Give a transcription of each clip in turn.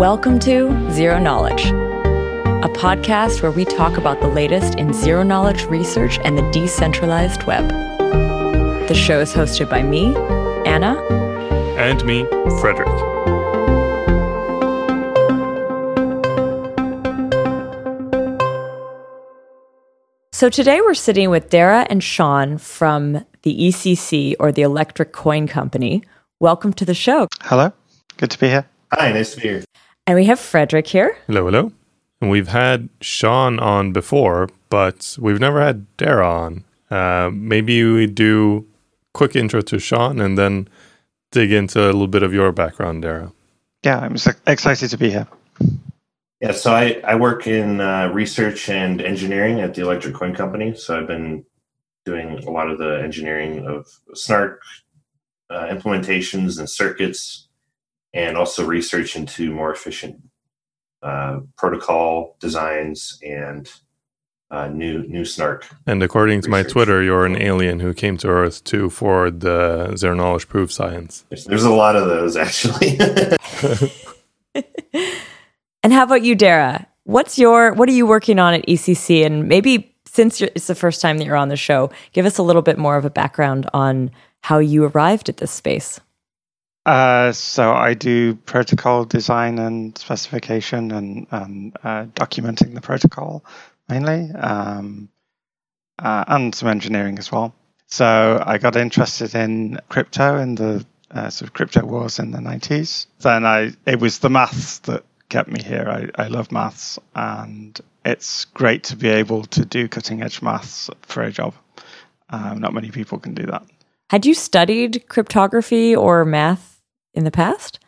Welcome to Zero Knowledge, a podcast where we talk about the latest in zero knowledge research and the decentralized web. The show is hosted by me, Anna, and me, Frederick. So today we're sitting with Daira and Sean from the ECC or the Electric Coin Company. Welcome to the show. Hello. Good to be here. Hi, nice to be here. And we have Frederick here. Hello, hello. And we've had Sean on before, but we've never had Daira on. Uh, maybe we do quick intro to Sean and then dig into a little bit of your background, Daira. Yeah, I'm excited to be here. Yeah, so I, I work in uh, research and engineering at the Electric Coin Company. So I've been doing a lot of the engineering of Snark uh, implementations and circuits, and also research into more efficient uh, protocol designs and uh, new new Snark. And according to my Twitter, you're an alien who came to Earth to forward the zero knowledge proof science. There's, there's a lot of those actually. And how about you, Daira? What's your what are you working on at ECC? And maybe since it's the first time that you're on the show, give us a little bit more of a background on how you arrived at this space. Uh, so I do protocol design and specification and, uh, documenting the protocol mainly, um, uh, and some engineering as well. So I got interested in crypto in the uh, sort of crypto wars in the 90s. Then I it was the maths that kept me here. I, I love maths, and it's great to be able to do cutting edge maths for a job. Um, not many people can do that. Had you studied cryptography or math in the past?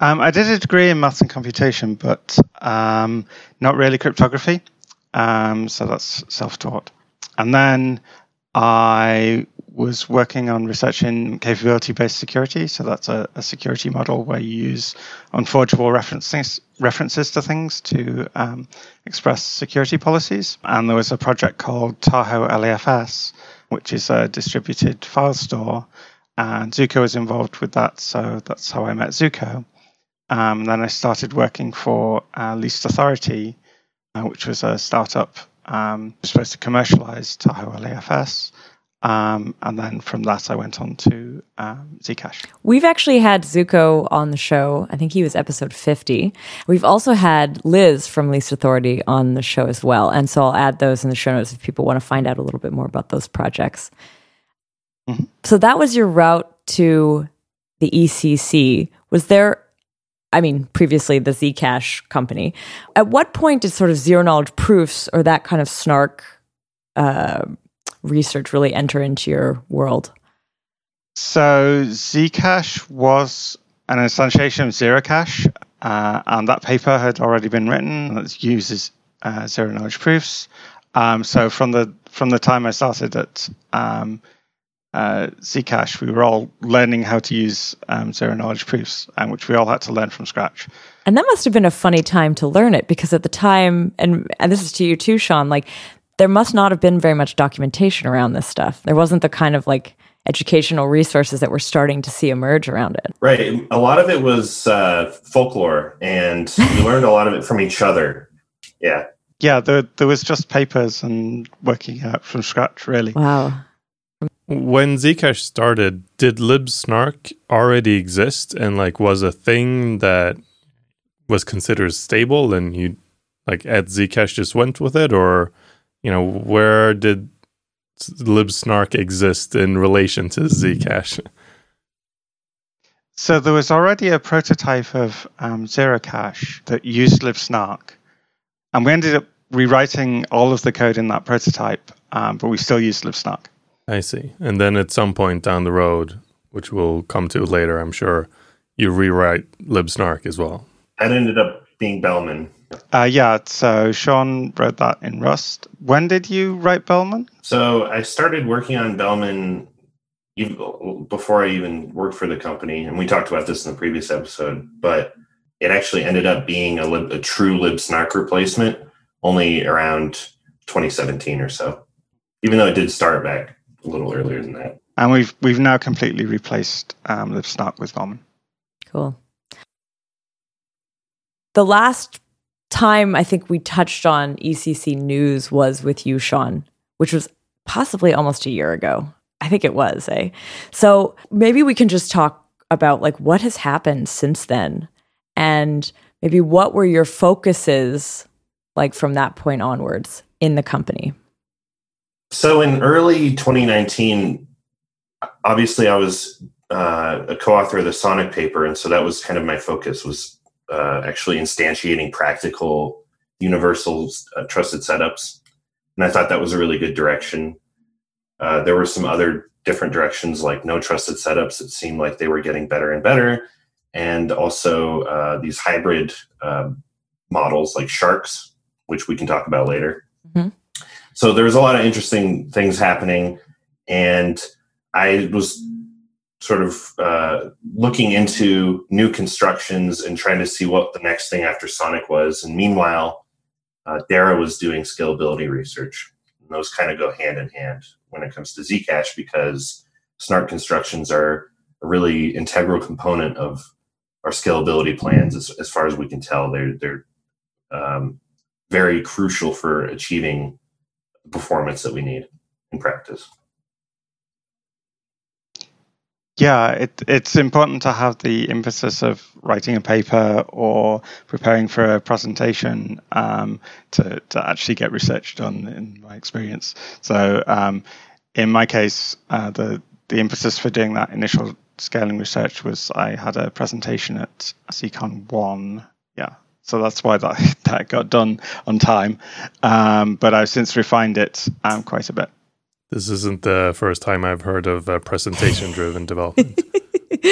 Um, I did a degree in maths and computation, but um, not really cryptography. Um, so that's self taught. And then I was working on research in capability based security. So that's a, a, security model where you use unforgeable references, references to things to um, express security policies. And there was a project called Tahoe LAFS, which is a distributed file store. And Zooko was involved with that. So that's how I met Zooko. Um, then I started working for uh, Least Authority, uh, which was a startup um, supposed to commercialize Tahoe LAFS. Um, and then from that, I went on to um, Zcash. We've actually had Zooko on the show. I think he was episode 50. We've also had Liz from Least Authority on the show as well. And so I'll add those in the show notes if people want to find out a little bit more about those projects. Mm-hmm. So that was your route to the ECC. Was there, I mean, previously the Zcash company. At what point did sort of zero knowledge proofs or that kind of snark? Uh, research really enter into your world? So Zcash was an instantiation of Zerocash, uh, and that paper had already been written. It uses uh, zero knowledge proofs. Um, so from the from the time I started at um, uh, Zcash, we were all learning how to use um, zero knowledge proofs, um, which we all had to learn from scratch. And that must have been a funny time to learn it because at the time, and and this is to you too, Sean. Like there must not have been very much documentation around this stuff. There wasn't the kind of like educational resources that we're starting to see emerge around it. Right. A lot of it was uh, folklore, and we learned a lot of it from each other. Yeah. Yeah, there, there was just papers and working out from scratch, really. Wow. When Zcash started, did libsnark already exist and like was a thing that was considered stable and you like at Zcash just went with it or you know, where did libsnark exist in relation to Zcash? So there was already a prototype of um, Zerocash that used libsnark, and we ended up rewriting all of the code in that prototype, um, but we still used libsnark. I see. And then at some point down the road, which we'll come to later, I'm sure, you rewrite libsnark as well. That ended up being Bellman. Uh, yeah, so Sean wrote that in Rust. When did you write Bellman? So I started working on Bellman before I even worked for the company, and we talked about this in the previous episode. But it actually ended up being a, lib, a true libsnark replacement only around 2017 or so. Even though it did start back a little earlier than that. And we've we've now completely replaced um, libsnark with Bellman. Cool. the last time I think we touched on ECC news was with you, Sean, which was possibly almost a year ago. I think it was, eh? So maybe we can just talk about like what has happened since then and maybe what were your focuses like from that point onwards in the company? So in early 2019, obviously I was uh, a co-author of the Sonic paper, and so that was kind of my focus was uh, actually instantiating practical, universal, uh, trusted setups, and I thought that was a really good direction. Uh, there were some other different directions like no trusted setups that seemed like they were getting better and better, and also uh, these hybrid um, models like sharks, which we can talk about later. Mm-hmm. So there's a lot of interesting things happening, and I was sort of uh, looking into new constructions and trying to see what the next thing after Sonic was. And meanwhile, uh, Daira was doing scalability research. And those kind of go hand in hand when it comes to Zcash because Snark constructions are a really integral component of our scalability plans. As, as far as we can tell, they're they're um, very crucial for achieving performance that we need in practice. Yeah, it, it's important to have the emphasis of writing a paper or preparing for a presentation um, to, to actually get research done, in my experience. So, um, in my case, uh, the, the emphasis for doing that initial scaling research was I had a presentation at ZCon 1. Yeah, so that's why that, that got done on time. Um, but I've since refined it um, quite a bit. This isn't the first time I've heard of a presentation driven development.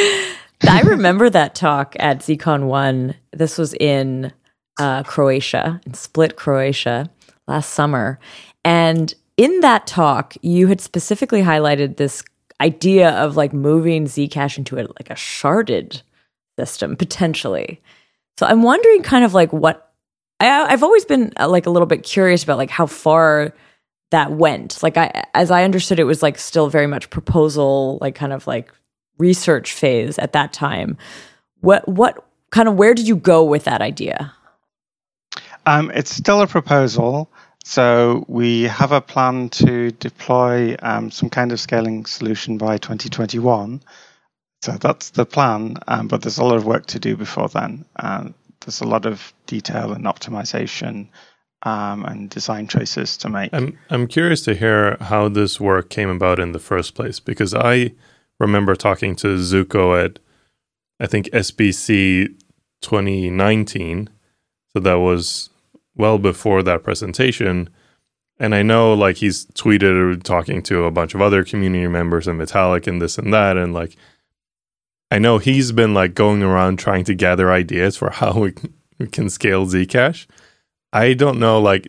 I remember that talk at ZCon 1. This was in uh, Croatia, in Split, Croatia, last summer. And in that talk, you had specifically highlighted this idea of like moving Zcash into a, like a sharded system potentially. So I'm wondering kind of like what I, I've always been uh, like a little bit curious about like how far that went. Like I as I understood it was like still very much proposal, like kind of like research phase at that time. What what kind of where did you go with that idea? Um, it's still a proposal. So we have a plan to deploy um, some kind of scaling solution by 2021. So that's the plan, um, but there's a lot of work to do before then. Uh, there's a lot of detail and optimization um, and design choices to make. I'm I'm curious to hear how this work came about in the first place because I remember talking to Zooko at I think SBC 2019, so that was well before that presentation. And I know like he's tweeted or talking to a bunch of other community members and Vitalik and this and that, and like I know he's been like going around trying to gather ideas for how we, can scale Zcash. I don't know, like,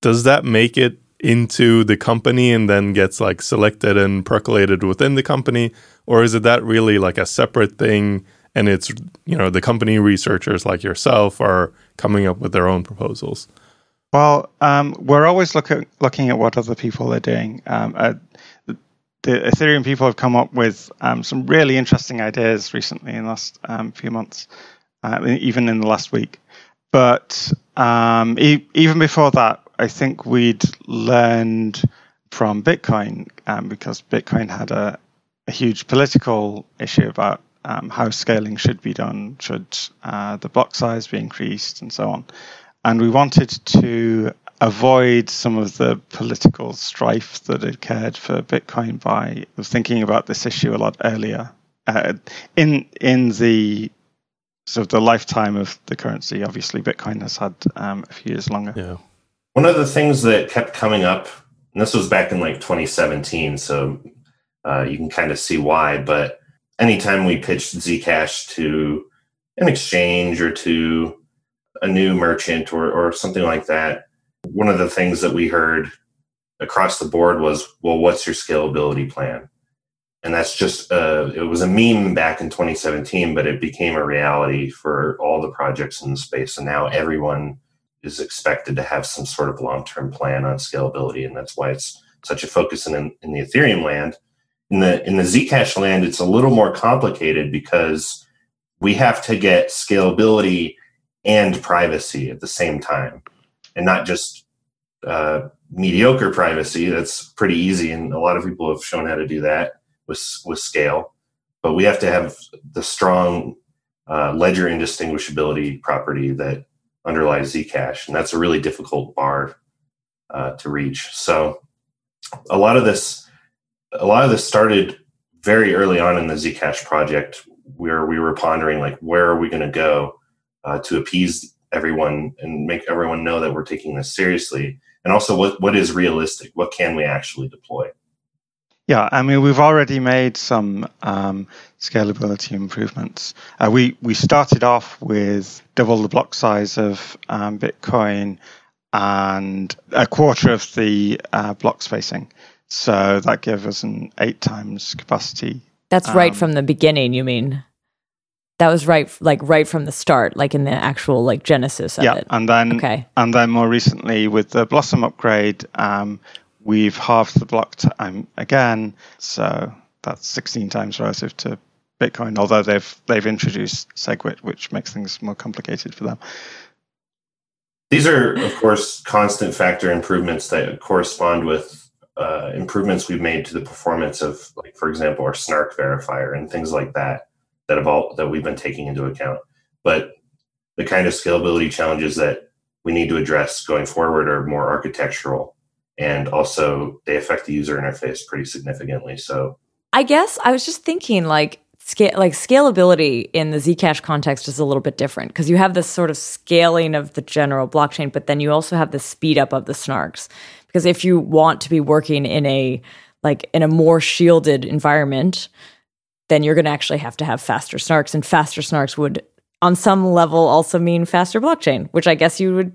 does that make it into the company and then gets like selected and percolated within the company? Or is it that really like a separate thing and it's, you know, the company researchers like yourself are coming up with their own proposals? Well, um, we're always looking looking at what other people are doing. Um, uh, the Ethereum people have come up with um, some really interesting ideas recently in the last um, few months, uh, even in the last week. But um, e- even before that, I think we'd learned from Bitcoin um, because Bitcoin had a, a, huge political issue about um, how scaling should be done, should uh, the block size be increased, and so on. And we wanted to avoid some of the political strife that occurred for Bitcoin by thinking about this issue a lot earlier. Uh, in in the sort of the lifetime of the currency, obviously Bitcoin has had um, a few years longer. Yeah. One of the things that kept coming up, and this was back in like 2017, so uh, you can kind of see why. But anytime we pitched Zcash to an exchange or to a new merchant or, or something like that, one of the things that we heard across the board was, well, what's your scalability plan? And that's just, uh, it was a meme back in 2017, but it became a reality for all the projects in the space. And now everyone is expected to have some sort of long term plan on scalability. And that's why it's such a focus in, in the Ethereum land. In the, in the Zcash land, it's a little more complicated because we have to get scalability and privacy at the same time, and not just uh, mediocre privacy. That's pretty easy, and a lot of people have shown how to do that with with scale. But we have to have the strong uh, ledger indistinguishability property that underlies Zcash, and that's a really difficult bar uh, to reach. So a lot of this, a lot of this started very early on in the Zcash project, where we were pondering like where are we going to go uh, to appease everyone and make everyone know that we're taking this seriously, and also what what is realistic, what can we actually deploy. Yeah, I mean, we've already made some um, scalability improvements. Uh, we we started off with double the block size of um, Bitcoin and a quarter of the uh, block spacing, so that gave us an eight times capacity. That's right Um, from the beginning. You mean that was right, like right from the start, like in the actual like genesis of yeah, it. and then Okay. and then more recently with the Blossom upgrade, um, we've halved the block time again, so that's 16 times relative to Bitcoin. Although they've they've introduced SegWit, which makes things more complicated for them. These are, of course, constant factor improvements that correspond with uh, improvements we've made to the performance of, like, for example, our Snark verifier and things like that that have all that we've been taking into account. But the kind of scalability challenges that we need to address going forward are more architectural, and also they affect the user interface pretty significantly. So I guess I was just thinking like scale like scalability in the Zcash context is a little bit different because you have this sort of scaling of the general blockchain, but then you also have the speed up of the snarks. Because if you want to be working in a like in a more shielded environment, then you're going to actually have to have faster snarks, and faster snarks would, on some level, also mean faster blockchain, which I guess you would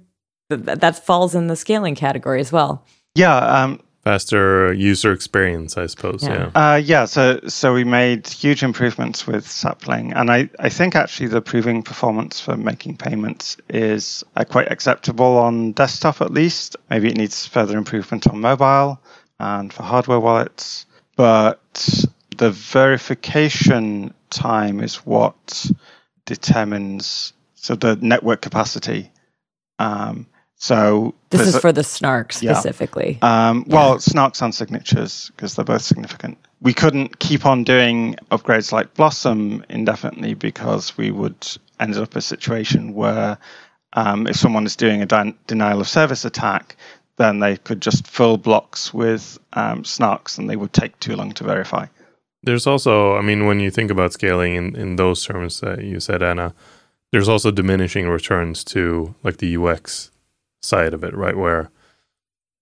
th- that falls in the scaling category as well. Yeah, um, Faster user experience, I suppose. Yeah. Yeah. Uh, yeah, so so we made huge improvements with Sapling, and I, I think actually the proving performance for making payments is uh, quite acceptable on desktop at least. Maybe it needs further improvement on mobile and for hardware wallets, but the verification time is what determines so the network capacity. Um, so This is a- for the snark Yeah. specifically. um, well, snarks and signatures because they're both significant. We couldn't keep on doing upgrades like Blossom indefinitely because we would end up a situation where um, if someone is doing a den- denial of service attack, then they could just fill blocks with um, snarks and they would take too long to verify. There's also, I mean, when you think about scaling in, in those terms that you said, Anna, there's also diminishing returns to like the UX side of it, right? Where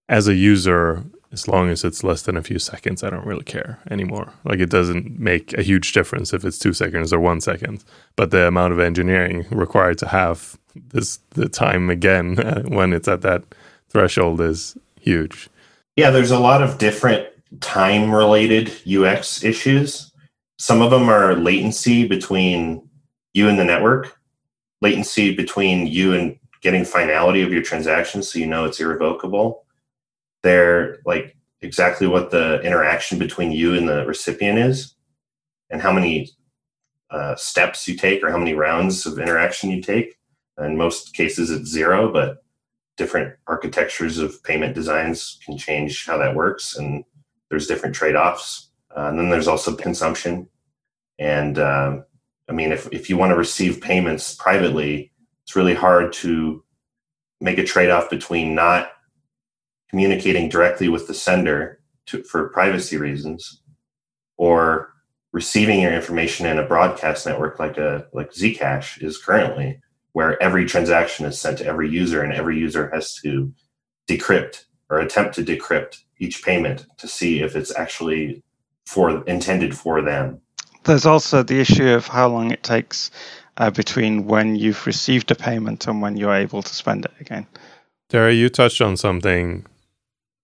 as a user, as long as it's less than a few seconds, I don't really care anymore. Like it doesn't make a huge difference if it's two seconds or one second. But the amount of engineering required to have this the time again when it's at that threshold is huge. Yeah, there's a lot of different time related UX issues. Some of them are latency between you and the network, latency between you and getting finality of your transaction so you know it's irrevocable. They're like exactly what the interaction between you and the recipient is and how many uh, steps you take or how many rounds of interaction you take. In most cases, it's zero, but different architectures of payment designs can change how that works and there's different trade-offs uh, and then there's also consumption. And um, i mean if, if you want to receive payments privately it's really hard to make a trade-off between not communicating directly with the sender to, for privacy reasons or receiving your information in a broadcast network like a like zcash is currently where every transaction is sent to every user and every user has to decrypt or attempt to decrypt each payment to see if it's actually for intended for them. There's also the issue of how long it takes uh, between when you've received a payment and when you're able to spend it again. Daira, you touched on something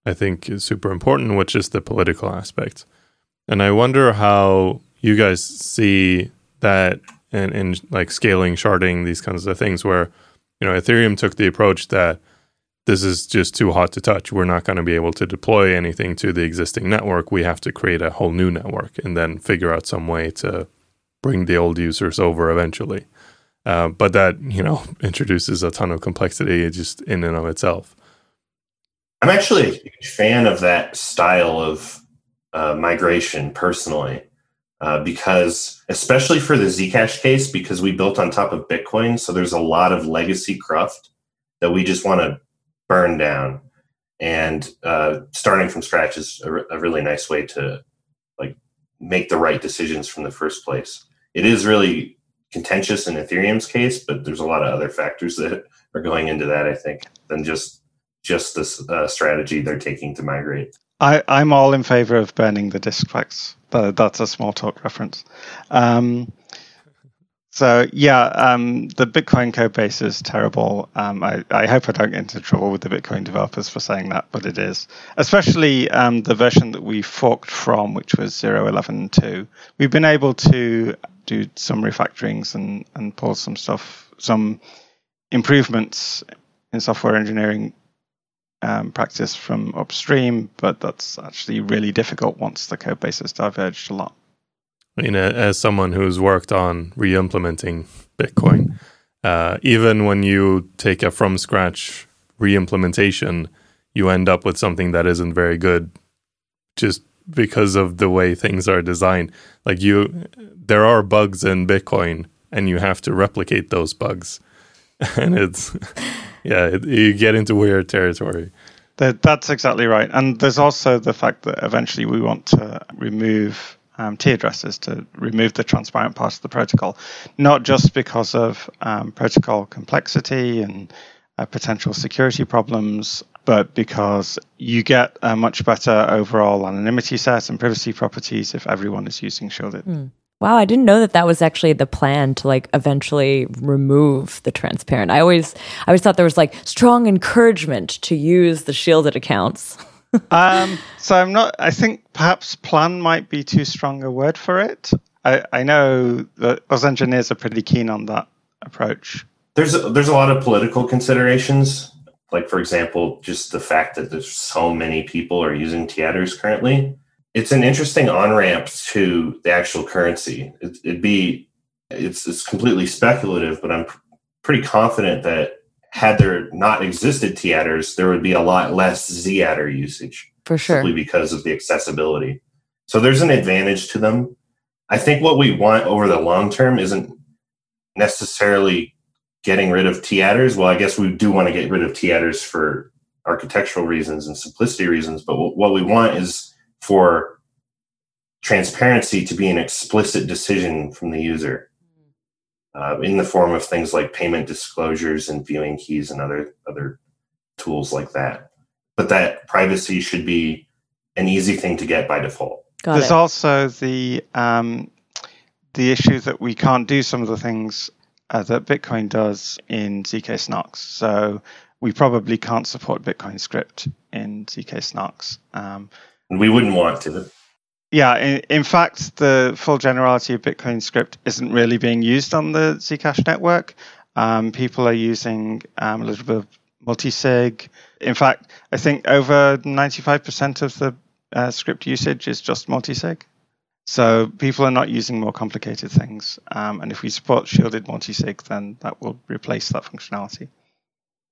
I think is super important, which is the political aspect. And I wonder how you guys see that in, in like scaling, sharding, these kinds of things where, you know, Ethereum took the approach that this is just too hot to touch. We're not going to be able to deploy anything to the existing network. We have to create a whole new network and then figure out some way to bring the old users over eventually. Uh, but that you know introduces a ton of complexity just in and of itself. I'm actually a huge fan of that style of uh, migration personally, uh, because especially for the Zcash case, because we built on top of Bitcoin, so there's a lot of legacy cruft that we just want to burn down, and uh, starting from scratch is a, really nice way to like make the right decisions from the first place. It is really contentious in Ethereum's case, but there's a lot of other factors that are going into that. I think than just just this uh, strategy they're taking to migrate. I, I'm all in favor of burning the disk. That, that's a Smalltalk reference. Um, so yeah, um, the Bitcoin code base is terrible. Um, I, I, hope I don't get into trouble with the Bitcoin developers for saying that, but it is. Especially um, the version that we forked from, which was 0.11.2. We've been able to do some refactorings and, and pull some stuff, some improvements in software engineering um, practice from upstream, but that's actually really difficult once the code base has diverged a lot. I mean, as someone who's worked on re-implementing Bitcoin, uh, even when you take a from scratch re-implementation, you end up with something that isn't very good, just because of the way things are designed. Like you, there are bugs in Bitcoin, and you have to replicate those bugs, and it's yeah, you get into weird territory. That, that's exactly right. And there's also the fact that eventually we want to remove um, T addresses to remove the transparent part of the protocol, not just because of um, protocol complexity and uh, potential security problems, but because you get a much better overall anonymity set and privacy properties if everyone is using shielded. Mm. Wow, I didn't know that that was actually the plan to like eventually remove the transparent. I always I always thought there was like strong encouragement to use the shielded accounts. um, so I'm not I think perhaps plan might be too strong a word for it. I, I know that us engineers are pretty keen on that approach. There's a, there's a lot of political considerations, like for example, just the fact that there's so many people are using t-addrs currently it's an interesting on ramp to the actual currency. It, would be it's it's completely speculative, but I'm pr- pretty confident that had there not existed t-addrs, there would be a lot less z-addr usage. For sure, simply because of the accessibility. So there's an advantage to them. I think what we want over the long term isn't necessarily getting rid of t-addrs. Well, I guess we do want to get rid of t-addrs for architectural reasons and simplicity reasons, but what we want is for transparency to be an explicit decision from the user uh, in the form of things like payment disclosures and viewing keys and other other tools like that. But that privacy should be an easy thing to get by default. Got There's it. also the um, the issue that we can't do some of the things uh, that Bitcoin does in zk snarks. So we probably can't support Bitcoin script in zk snarks. Um, we wouldn't want to. Yeah, in, in, fact, the full generality of Bitcoin script isn't really being used on the Zcash network. Um, people are using um, a little bit of multisig. In fact, I think over 95% of the uh, script usage is just multisig. So people are not using more complicated things. Um, and if we support shielded multisig, then that will replace that functionality.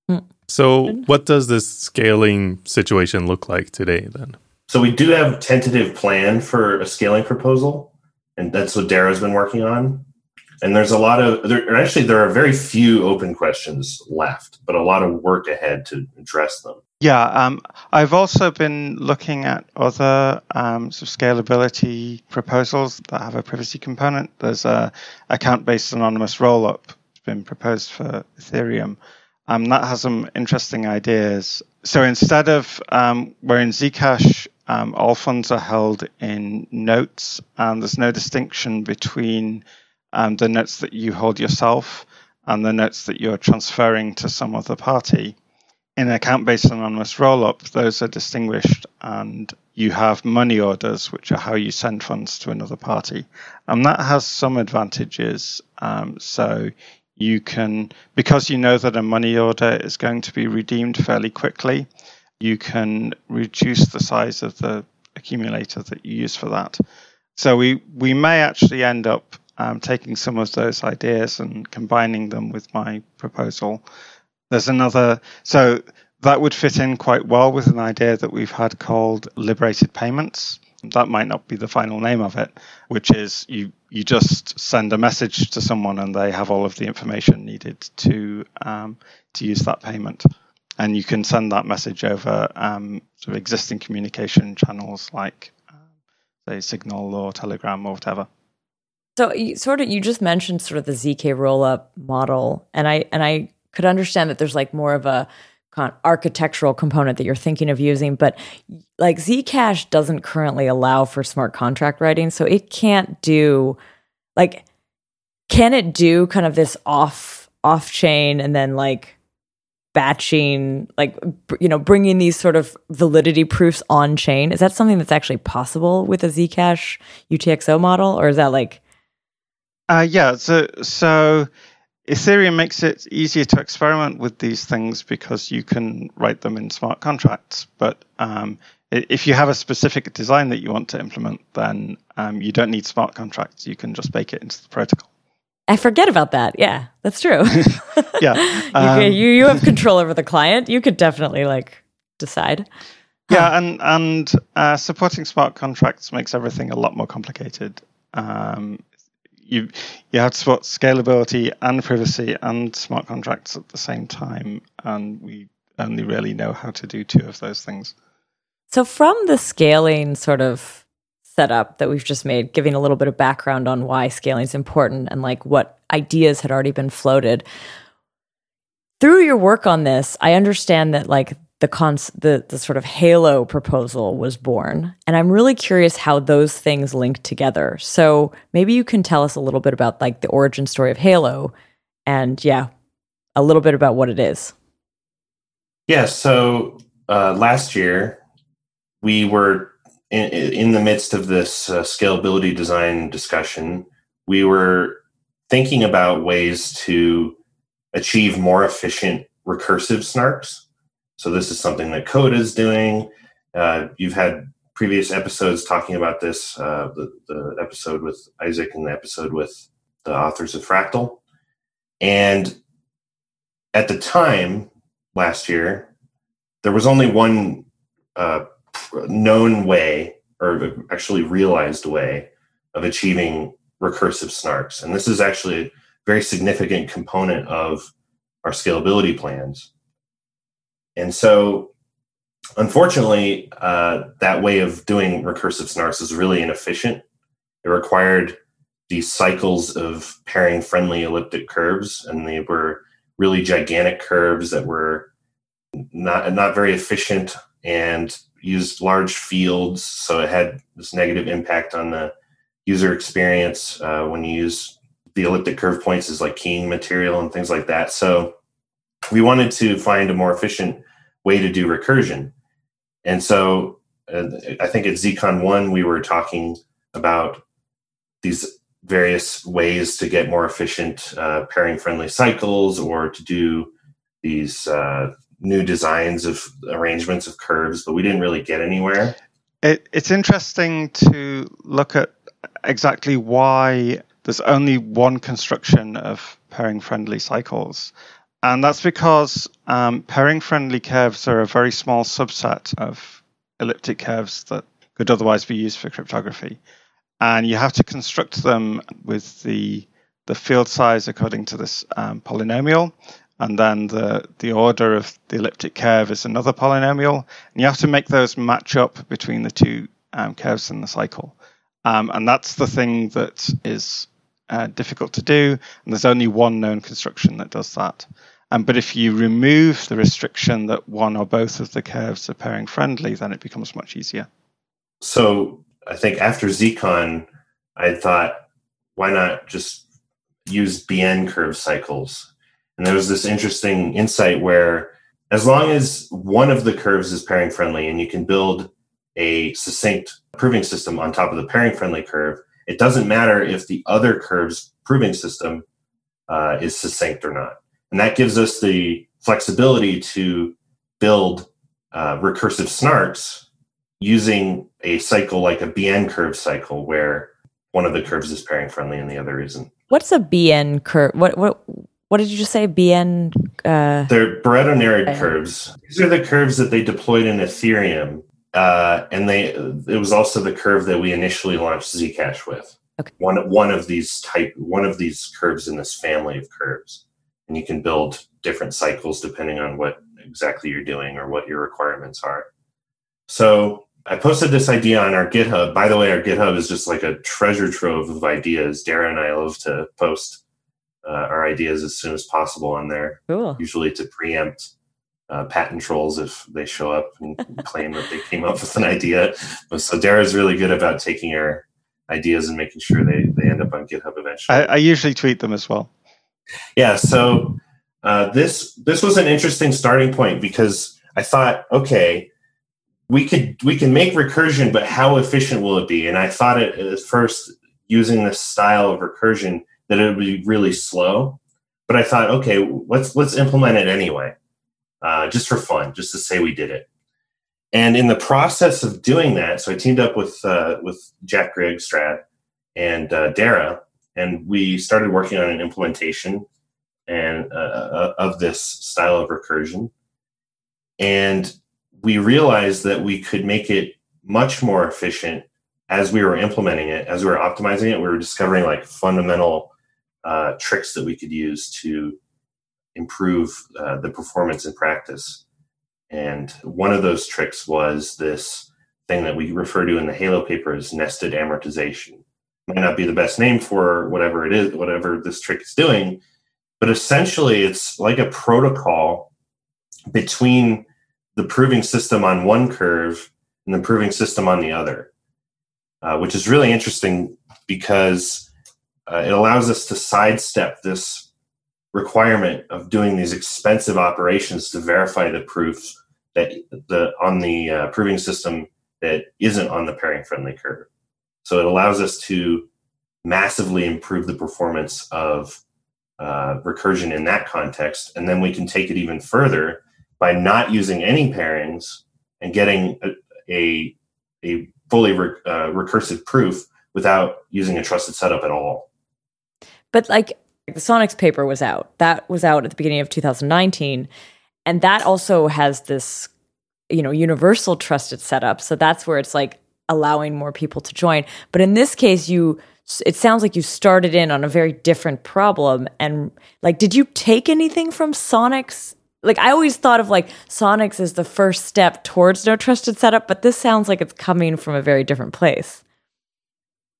Hmm. So, what does this scaling situation look like today then? So we do have a tentative plan for a scaling proposal, and that's what Daira's been working on. And there's a lot of there actually there are very few open questions left, but a lot of work ahead to address them. Yeah, um, I've also been looking at other um, sort of scalability proposals that have a privacy component. There's a account-based anonymous rollup been proposed for Ethereum. Um, that has some interesting ideas. So instead of um, where in Zcash um, all funds are held in notes, and there's no distinction between um, the notes that you hold yourself and the notes that you're transferring to some other party. In an account based anonymous rollup, those are distinguished, and you have money orders, which are how you send funds to another party. And that has some advantages. Um, so you can, because you know that a money order is going to be redeemed fairly quickly, you can reduce the size of the accumulator that you use for that. So we, we may actually end up um, taking some of those ideas and combining them with my proposal. There's another, so that would fit in quite well with an idea that we've had called liberated payments. That might not be the final name of it, which is you you just send a message to someone and they have all of the information needed to um, to use that payment, and you can send that message over um, sort of existing communication channels like um, say Signal or Telegram or whatever. So you sort of you just mentioned sort of the zk rollup model, and I and I could understand that there's like more of a architectural component that you're thinking of using, but like Zcash doesn't currently allow for smart contract writing, so it can't do like can it do kind of this off off chain and then like batching like you know bringing these sort of validity proofs on chain is that something that's actually possible with a zcash utxo model or is that like uh, yeah so so Ethereum makes it easier to experiment with these things because you can write them in smart contracts. But um, if you have a specific design that you want to implement, then um, you don't need smart contracts. You can just bake it into the protocol. I forget about that. Yeah, that's true. yeah, um, you, you, you have control over the client. You could definitely like decide. Yeah, and and uh, supporting smart contracts makes everything a lot more complicated. Um, you you have to support scalability and privacy and smart contracts at the same time, and we only really know how to do two of those things. So, from the scaling sort of setup that we've just made, giving a little bit of background on why scaling is important and like what ideas had already been floated. Through your work on this, I understand that like the cons the the sort of halo proposal was born and i'm really curious how those things link together so maybe you can tell us a little bit about like the origin story of halo and yeah a little bit about what it is yeah so uh, last year we were in, in the midst of this uh, scalability design discussion we were thinking about ways to achieve more efficient recursive snarks so this is something that Coda is doing. Uh, you've had previous episodes talking about this, uh, the, the episode with Isaac and the episode with the authors of Fractal. And at the time last year, there was only one uh, known way, or actually realized way, of achieving recursive snarks. And this is actually a very significant component of our scalability plans. And so, unfortunately, uh, that way of doing recursive snarks is really inefficient. It required these cycles of pairing friendly elliptic curves, and they were really gigantic curves that were not not very efficient and used large fields, so it had this negative impact on the user experience uh, when you use the elliptic curve points as like keying material and things like that. So we wanted to find a more efficient way to do recursion. And so uh, I think at ZCon 1, we were talking about these various ways to get more efficient uh, pairing friendly cycles or to do these uh, new designs of arrangements of curves, but we didn't really get anywhere. It, it's interesting to look at exactly why there's only one construction of pairing friendly cycles. And that's because um, pairing friendly curves are a very small subset of elliptic curves that could otherwise be used for cryptography. And you have to construct them with the, the field size according to this um, polynomial. And then the, the order of the elliptic curve is another polynomial. And you have to make those match up between the two um, curves in the cycle. Um, and that's the thing that is uh, difficult to do. And there's only one known construction that does that. Um, but if you remove the restriction that one or both of the curves are pairing friendly, then it becomes much easier. So I think after ZCon, I thought, why not just use BN curve cycles? And there was this interesting insight where as long as one of the curves is pairing friendly and you can build a succinct proving system on top of the pairing friendly curve, it doesn't matter if the other curve's proving system uh, is succinct or not. And that gives us the flexibility to build uh, recursive snarks using a cycle like a BN curve cycle, where one of the curves is pairing friendly and the other isn't. What's a BN curve? What what what did you just say? BN. Uh, They're Barreto-Naehrig curves. These are the curves that they deployed in Ethereum, uh, and they it was also the curve that we initially launched Zcash with. Okay. One one of these type one of these curves in this family of curves, and you can build different cycles depending on what exactly you're doing or what your requirements are. So I posted this idea on our GitHub. By the way, our GitHub is just like a treasure trove of ideas. Daira and I love to post uh, our ideas as soon as possible on there, cool. usually to preempt uh, patent trolls if they show up and claim that they came up with an idea. But so Daira's really good about taking our ideas and making sure they, they end up on GitHub eventually. I, I usually tweet them as well. Yeah, so uh, this this was an interesting starting point because I thought, okay, we could we can make recursion, but how efficient will it be? And I thought it at first using this style of recursion that it would be really slow. But I thought, okay, let's let's implement it anyway, uh, just for fun, just to say we did it. And in the process of doing that, so I teamed up with uh, with Jack Grigstrad and uh, Daira, and we started working on an implementation and uh, uh, of this style of recursion. And we realized that we could make it much more efficient as we were implementing it, as we were optimizing it. We were discovering like fundamental uh, tricks that we could use to improve uh, the performance in practice. And one of those tricks was this thing that we refer to in the Halo paper as nested amortization. Might not be the best name for whatever it is, whatever this trick is doing, but essentially it's like a protocol between the proving system on one curve and the proving system on the other, uh, which is really interesting because uh, it allows us to sidestep this requirement of doing these expensive operations to verify the proofs that the on the uh, proving system that isn't on the pairing friendly curve. So it allows us to massively improve the performance of uh, recursion in that context, and then we can take it even further by not using any pairings and getting a a, a fully re- uh, recursive proof without using a trusted setup at all. But like the Sonics paper was out. That was out at the beginning of 2019. And that also has this, you know, universal trusted setup. So that's where it's like allowing more people to join. But in this case, you it sounds like you started in on a very different problem. And like, did you take anything from Sonics? Like I always thought of like Sonics as the first step towards no trusted setup, but this sounds like it's coming from a very different place.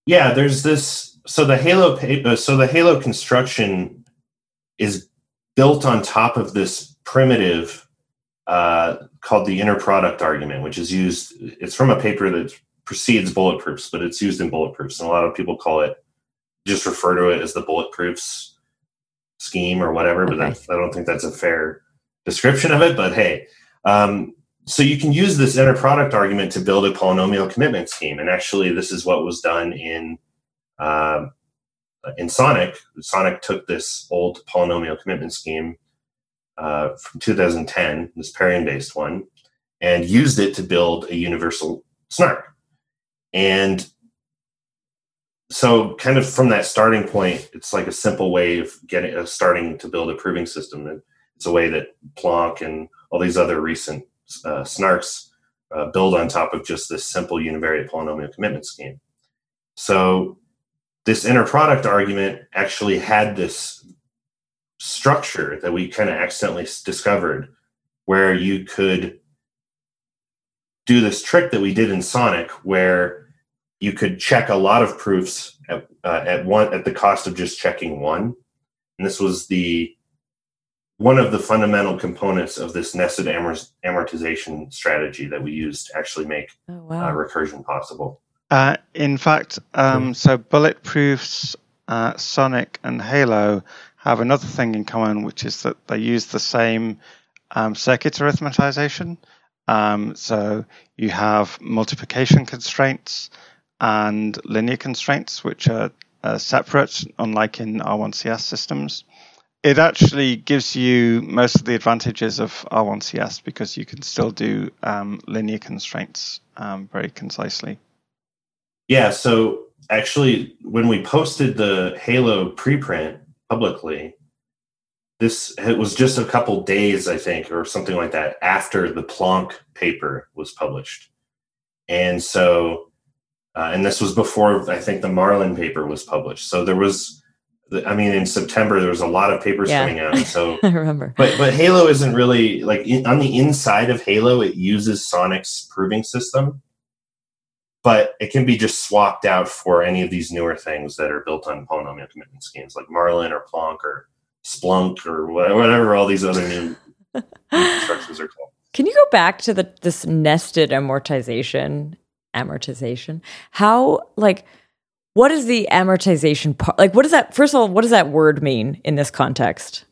Yeah, there's this so the Halo uh, so the Halo construction is built on top of this primitive uh, called the inner product argument, which is used. It's from a paper that precedes bulletproofs, but it's used in bulletproofs, and a lot of people call it just refer to it as the bulletproofs scheme or whatever. But okay. I don't think that's a fair description of it. But hey, um, so you can use this inner product argument to build a polynomial commitment scheme, and actually, this is what was done in um, in Sonic, Sonic took this old polynomial commitment scheme uh, from 2010, this pairing based one, and used it to build a universal snark. And so, kind of from that starting point, it's like a simple way of getting starting to build a proving system. It's a way that Plonk and all these other recent uh, snarks uh, build on top of just this simple univariate polynomial commitment scheme. So this inner product argument actually had this structure that we kind of accidentally discovered where you could do this trick that we did in Sonic where you could check a lot of proofs at, uh, at one at the cost of just checking one and this was the one of the fundamental components of this nested amortization strategy that we used to actually make oh, wow. uh, recursion possible uh, in fact, um, so Bulletproofs, uh, Sonic, and Halo have another thing in common, which is that they use the same um, circuit arithmetization. Um, so you have multiplication constraints and linear constraints, which are uh, separate, unlike in R1CS systems. It actually gives you most of the advantages of R1CS because you can still do um, linear constraints um, very concisely. Yeah, so actually, when we posted the Halo preprint publicly, this it was just a couple days, I think, or something like that, after the Plonk paper was published, and so, uh, and this was before I think the Marlin paper was published. So there was I mean, in September there was a lot of papers yeah. coming out. So I remember. But but Halo isn't really like in, on the inside of Halo. It uses Sonic's proving system, but it can be just swapped out for any of these newer things that are built on polynomial commitment schemes like Marlin or Plonk or Splunk or whatever all these other new, structures are called. Can you go back to the this nested amortization amortization? How like what is the amortization part? Like, what does that, first of all, what does that word mean in this context?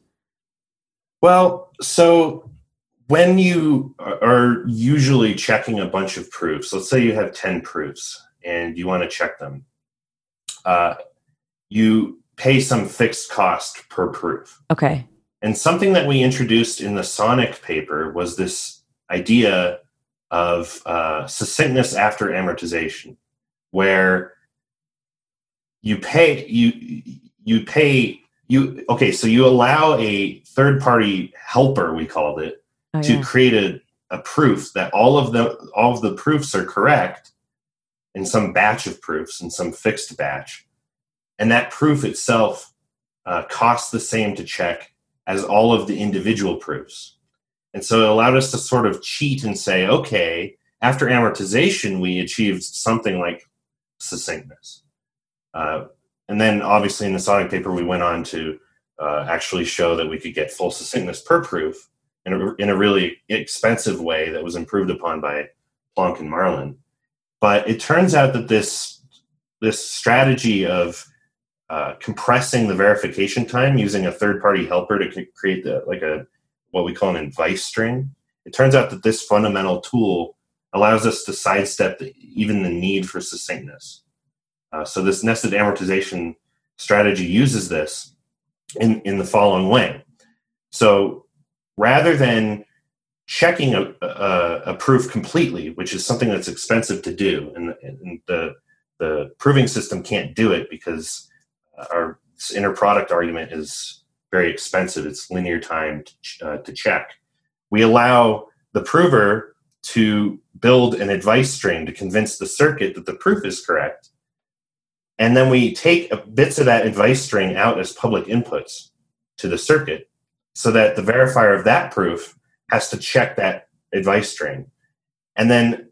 Well, so when you are usually checking a bunch of proofs, let's say you have 10 proofs and you want to check them, uh, you pay some fixed cost per proof. Okay. And something that we introduced in the Sonic paper was this idea of uh, succinctness after amortization, where you pay you you pay you okay so you allow a third party helper we called it oh, to yeah. create a, a proof that all of the all of the proofs are correct in some batch of proofs in some fixed batch. And that proof itself uh, costs the same to check as all of the individual proofs. And so it allowed us to sort of cheat and say okay after amortization we achieved something like succinctness. Uh, and then obviously in the Sonic paper, we went on to uh, actually show that we could get full succinctness per proof in a, in a really expensive way that was improved upon by Plonk and Marlin. But it turns out that this this strategy of uh, compressing the verification time using a third party helper to create the like a what we call an advice string. It turns out that this fundamental tool allows us to sidestep the, even the need for succinctness. Uh, so this nested amortization strategy uses this in, in the following way. So rather than checking a, a, a proof completely, which is something that's expensive to do, and, and, the, the proving system can't do it because our inner product argument is very expensive. It's linear time to, uh, to check. We allow the prover to build an advice string to convince the circuit that the proof is correct and then we take bits of that advice string out as public inputs to the circuit so that the verifier of that proof has to check that advice string. And then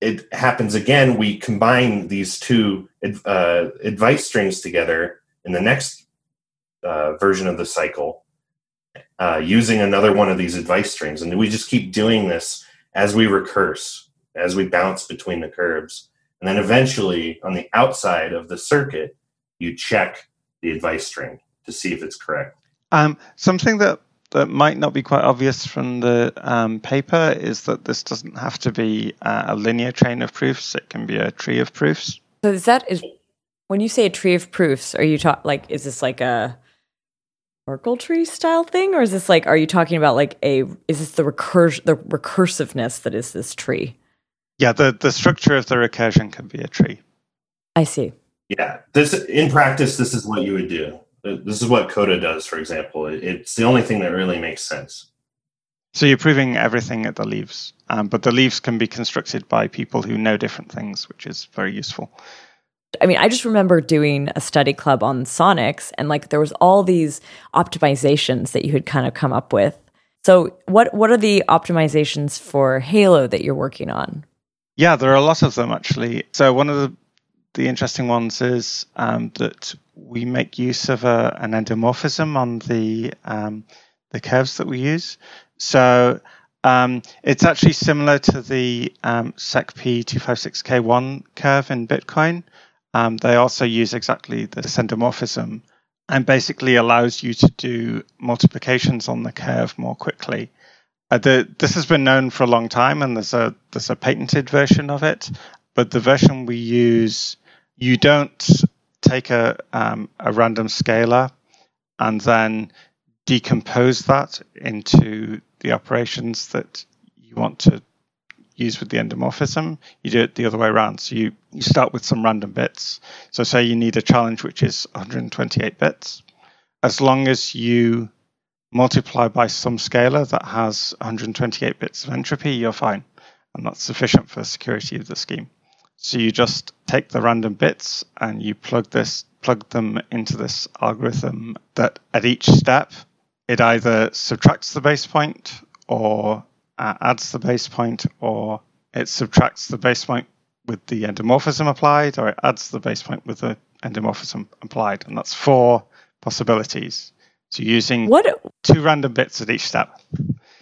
it happens again. We combine these two uh, advice strings together in the next uh, version of the cycle uh, using another one of these advice strings. And we just keep doing this as we recurse, as we bounce between the curves. And then eventually, on the outside of the circuit, you check the advice string to see if it's correct. Um, something that, that might not be quite obvious from the um, paper is that this doesn't have to be uh, a linear chain of proofs, it can be a tree of proofs. So, is that is when you say a tree of proofs, are you talking like, is this like a Oracle tree style thing, or is this like, are you talking about like a, is this the recurs the recursiveness that is this tree? Yeah, the, the structure of the recursion can be a tree. I see. Yeah, this in practice, this is what you would do. This is what Coda does, for example. It's the only thing that really makes sense. So you're proving everything at the leaves, um, but the leaves can be constructed by people who know different things, which is very useful. I mean, I just remember doing a study club on Sonics, and like there was all these optimizations that you had kind of come up with. So, what what are the optimizations for Halo that you're working on? Yeah, there are a lot of them actually. So one of the the interesting ones is um, that we make use of a, an endomorphism on the um, the curves that we use. So um, it's actually similar to the um, SecP256K1 curve in Bitcoin. Um, they also use exactly the endomorphism and basically allows you to do multiplications on the curve more quickly. Uh, the, this has been known for a long time, and there's a there's a patented version of it. But the version we use, you don't take a um, a random scalar and then decompose that into the operations that you want to use with the endomorphism, you do it the other way around. So you, you start with some random bits. So say you need a challenge which is 128 bits. As long as you multiply by some scalar that has 128 bits of entropy, you're fine. And that's sufficient for the security of the scheme. So you just take the random bits and you plug this plug them into this algorithm that at each step it either subtracts the base point or uh, adds the base point or it subtracts the base point with the endomorphism applied or it adds the base point with the endomorphism applied. And that's four possibilities. So using What two random bits at each step.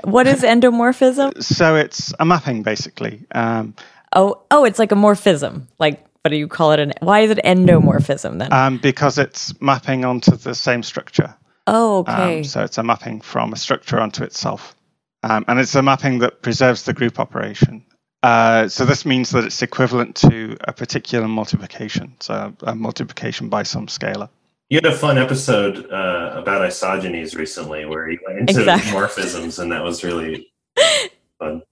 What is endomorphism? so it's a mapping basically. Um, Oh, oh, it's like a morphism. Like what do you call it? An why is it endomorphism then? um, because it's mapping onto the same structure oh, okay. Um, so it's a mapping from a structure onto itself. Um, and it's a mapping that preserves the group operation. Uh, so this means that it's equivalent to a particular multiplication, so a multiplication by some scalar. You had a fun episode uh, about isogenies recently where you went into Exactly. morphisms, and that was really fun.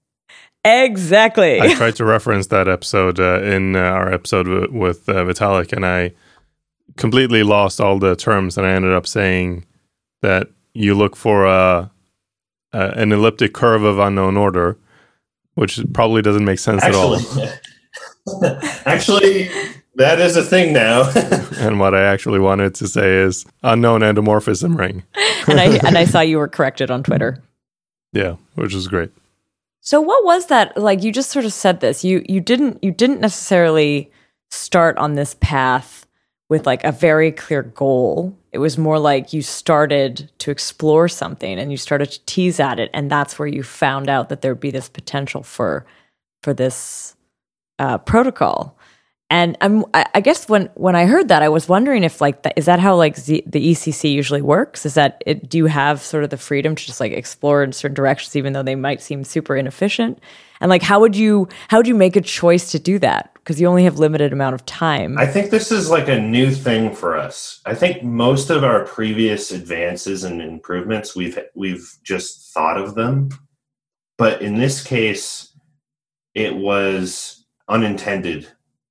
Exactly. I tried to reference that episode uh, in uh, our episode w- with uh, Vitalik, and I completely lost all the terms, and I ended up saying that you look for a, a an elliptic curve of unknown order, which probably doesn't make sense at all. Actually, actually, that is a thing now. And what I actually wanted to say is unknown endomorphism ring. and I and I saw you were corrected on Twitter. Yeah, which is great. So what was that like you just sort of said this. You you didn't you didn't necessarily start on this path with like a very clear goal. It was more like you started to explore something and you started to tease at it and that's where you found out that there'd be this potential for for this uh, protocol. And I'm, I guess when when I heard that, I was wondering if like is that how like Z, the ECC usually works? Is that it? Do you have sort of the freedom to just like explore in certain directions, even though they might seem super inefficient? And like, how would you how would you make a choice to do that? Because you only have limited amount of time. I think this is like a new thing for us. I think most of our previous advances and improvements we've we've just thought of them, but in this case, it was unintended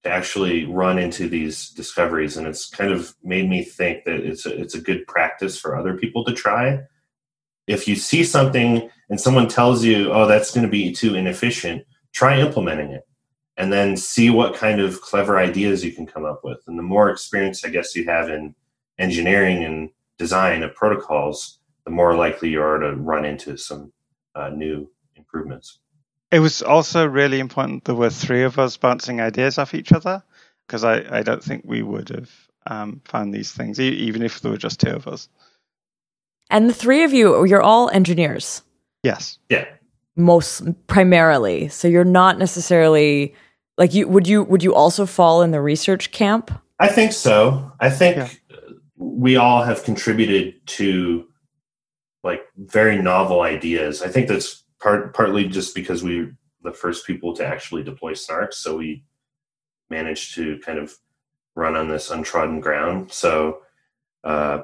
actually run into these discoveries, and it's kind of made me think that it's a, it's a good practice for other people to try. If you see something and someone tells you, "Oh, that's going to be too inefficient," try implementing it and then see what kind of clever ideas you can come up with. And the more experience, I guess, you have in engineering and design of protocols, the more likely you are to run into some uh, new improvements. It was also really important there were three of us bouncing ideas off each other because I, I don't think we would have um, found these things, e- even if there were just two of us. and the three of you, you're all engineers, Yes. Yeah. most primarily. So you're not necessarily like you. Would you would you also fall in the research camp? I think so. I think Yeah. we all have contributed to like very novel ideas. I think that's part partly just because we were the first people to actually deploy snarks, so we managed to kind of run on this untrodden ground. So, uh,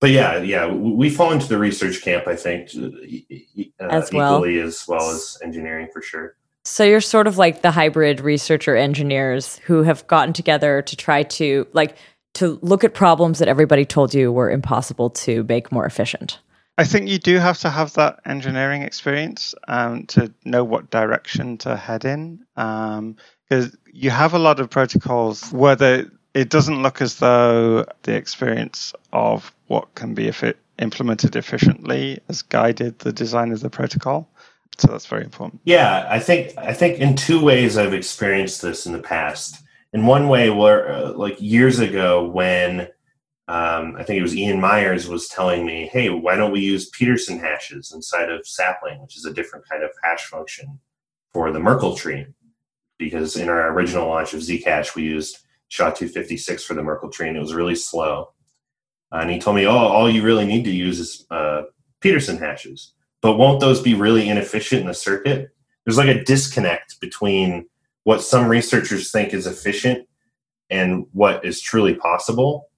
but yeah, yeah, we we fall into the research camp. I think e- uh, As well. equally as well as engineering for sure. So you're sort of like the hybrid researcher engineers who have gotten together to try to like to look at problems that everybody told you were impossible to make more efficient. I think you do have to have that engineering experience um, to know what direction to head in. Because you have a lot of protocols where the, it doesn't look as though the experience of what can be effi- implemented efficiently has guided the design of the protocol. So that's very important. Yeah, I think I think in two ways I've experienced this in the past. In one way, where uh, like years ago, when um, I think it was Ian Miers was telling me, "Hey, why don't we use Pedersen hashes inside of Sapling, which is a different kind of hash function for the Merkle tree?" Because in our original launch of Zcash, we used SHA-256 for the Merkle tree, and it was really slow. and he told me, "Oh, all you really need to use is uh, Pedersen hashes." but won't those be really inefficient in the circuit? There's like a disconnect between what some researchers think is efficient and what is truly possible.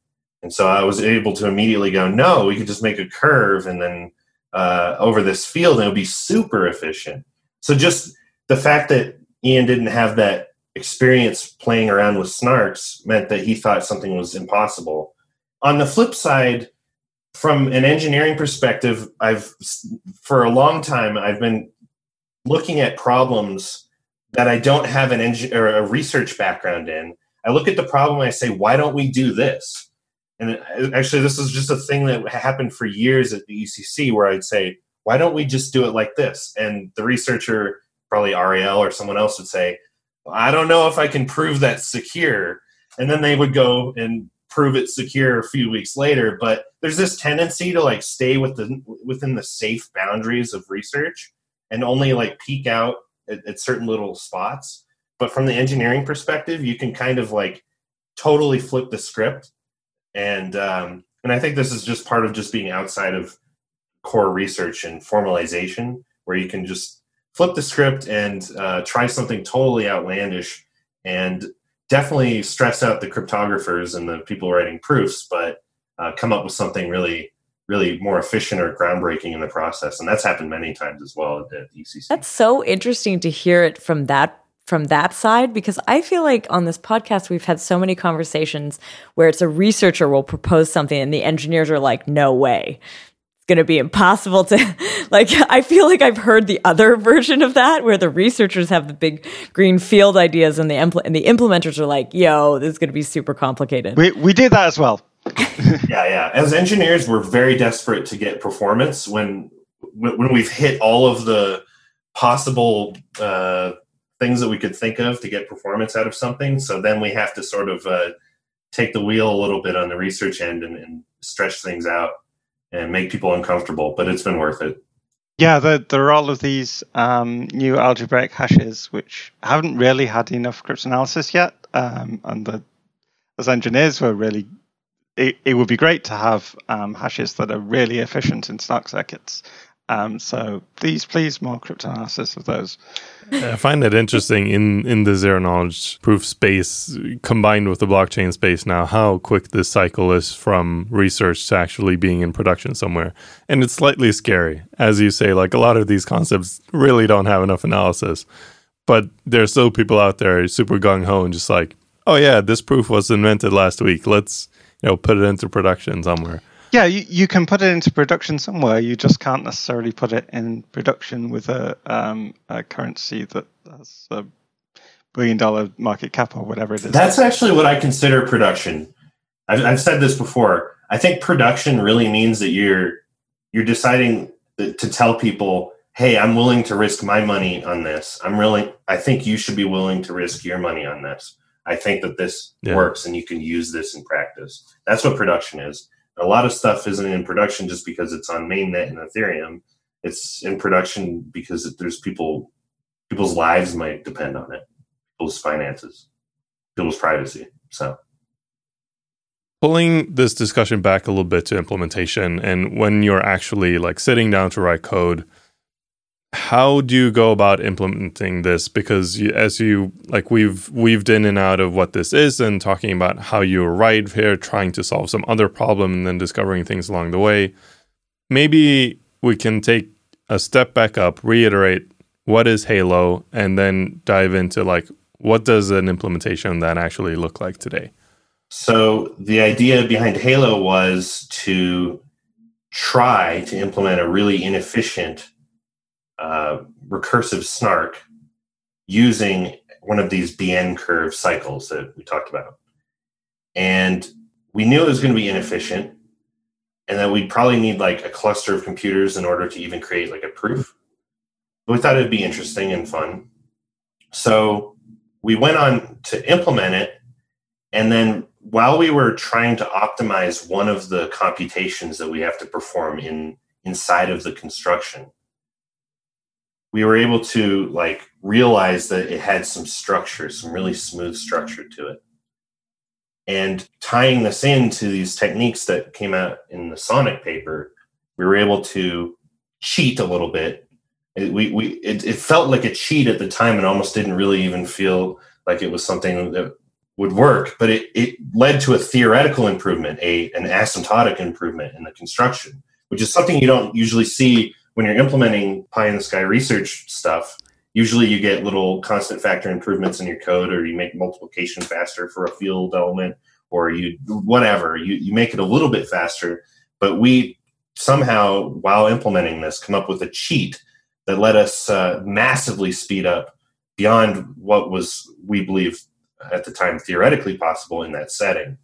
And so I was able to immediately go, no, we could just make a curve and then uh, over this field and it would be super efficient. So just the fact that Ian didn't have that experience playing around with snarks meant that he thought something was impossible. On the flip side, from an engineering perspective, I've for a long time I've been looking at problems that I don't have an engine or a research background in. I look at the problem and I say, why don't we do this? And actually, this is just a thing that happened for years at the ECC where I'd say, why don't we just do it like this? And the researcher, probably Ariel or someone else, would say, I don't know if I can prove that secure. And then they would go and prove it secure a few weeks later. But there's this tendency to like stay within within the safe boundaries of research and only like peek out at, at certain little spots. But from the engineering perspective, you can kind of like totally flip the script. And um, and I think this is just part of just being outside of core research and formalization, where you can just flip the script and uh, try something totally outlandish and definitely stress out the cryptographers and the people writing proofs, but uh, come up with something really, really more efficient or groundbreaking in the process. And that's happened many times as well at ECC. That's so interesting to hear it from that from that side because I feel like on this podcast we've had so many conversations where it's a researcher will propose something and the engineers are like, no way. It's going to be impossible to like i feel like i've heard the other version of that where the researchers have the big green field ideas and the impl- and the implementers are like yo this is going to be super complicated. We we did that as well. Yeah yeah. As engineers we're very desperate to get performance when when we've hit all of the possible uh, things that we could think of to get performance out of something so then we have to sort of uh, take the wheel a little bit on the research end and, and stretch things out and make people uncomfortable, but it's been worth it. Yeah, there, there are all of these um, new algebraic hashes which haven't really had enough cryptanalysis yet, um, and the, as engineers, we're really it, it would be great to have um, hashes that are really efficient in Snark circuits um, so please, please, more cryptanalysis of those. I find that interesting in, in the zero knowledge proof space combined with the blockchain space now, how quick this cycle is from research to actually being in production somewhere. And it's slightly scary. As you say, like a lot of these concepts really don't have enough analysis. But there's still people out there super gung ho and just like, oh yeah, this proof was invented last week. Let's, you know, put it into production somewhere. Yeah, you, you can put it into production somewhere. You just can't necessarily put it in production with a, um, a currency that has a billion dollar market cap or whatever it is. That's actually what I consider production. I've, I've said this before. I think production really means that you're you're deciding to tell people, "Hey, I'm willing to risk my money on this. I'm really. I think you should be willing to risk your money on this. I think that this yeah. works, and you can use this in practice. That's what production is a lot of stuff isn't in production just because it's on mainnet and Ethereum. It's in production because there's people, people's lives might depend on it, people's finances, people's privacy. So, pulling this discussion back a little bit to implementation, and when you're actually like sitting down to write code, how do you go about implementing this? Because you, as you like we've weaved in and out of what this is and talking about how you arrived here trying to solve some other problem and then discovering things along the way. Maybe we can take a step back up reiterate what is halo and then dive into like what does an implementation that actually look like today? So the idea behind halo was to try to implement a really inefficient uh, recursive snark using one of these BN curve cycles that we talked about. And we knew it was going to be inefficient and that we'd probably need like a cluster of computers in order to even create like a proof. But we thought it'd be interesting and fun. So we went on to implement it. And then while we were trying to optimize one of the computations that we have to perform in inside of the construction, we were able to like realize that it had some structure, some really smooth structure to it. And tying this into these techniques that came out in the Sonic paper, we were able to cheat a little bit. It, we, we, it, it felt like a cheat at the time and almost didn't really even feel like it was something that would work, but it, it led to a theoretical improvement, a, an asymptotic improvement in the construction, which is something you don't usually see when you're implementing pie in the sky research stuff, usually you get little constant factor improvements in your code, or you make multiplication faster for a field element, or you whatever you you make it a little bit faster. But we somehow, while implementing this, come up with a cheat that let us uh, massively speed up beyond what was we believe at the time theoretically possible in that setting.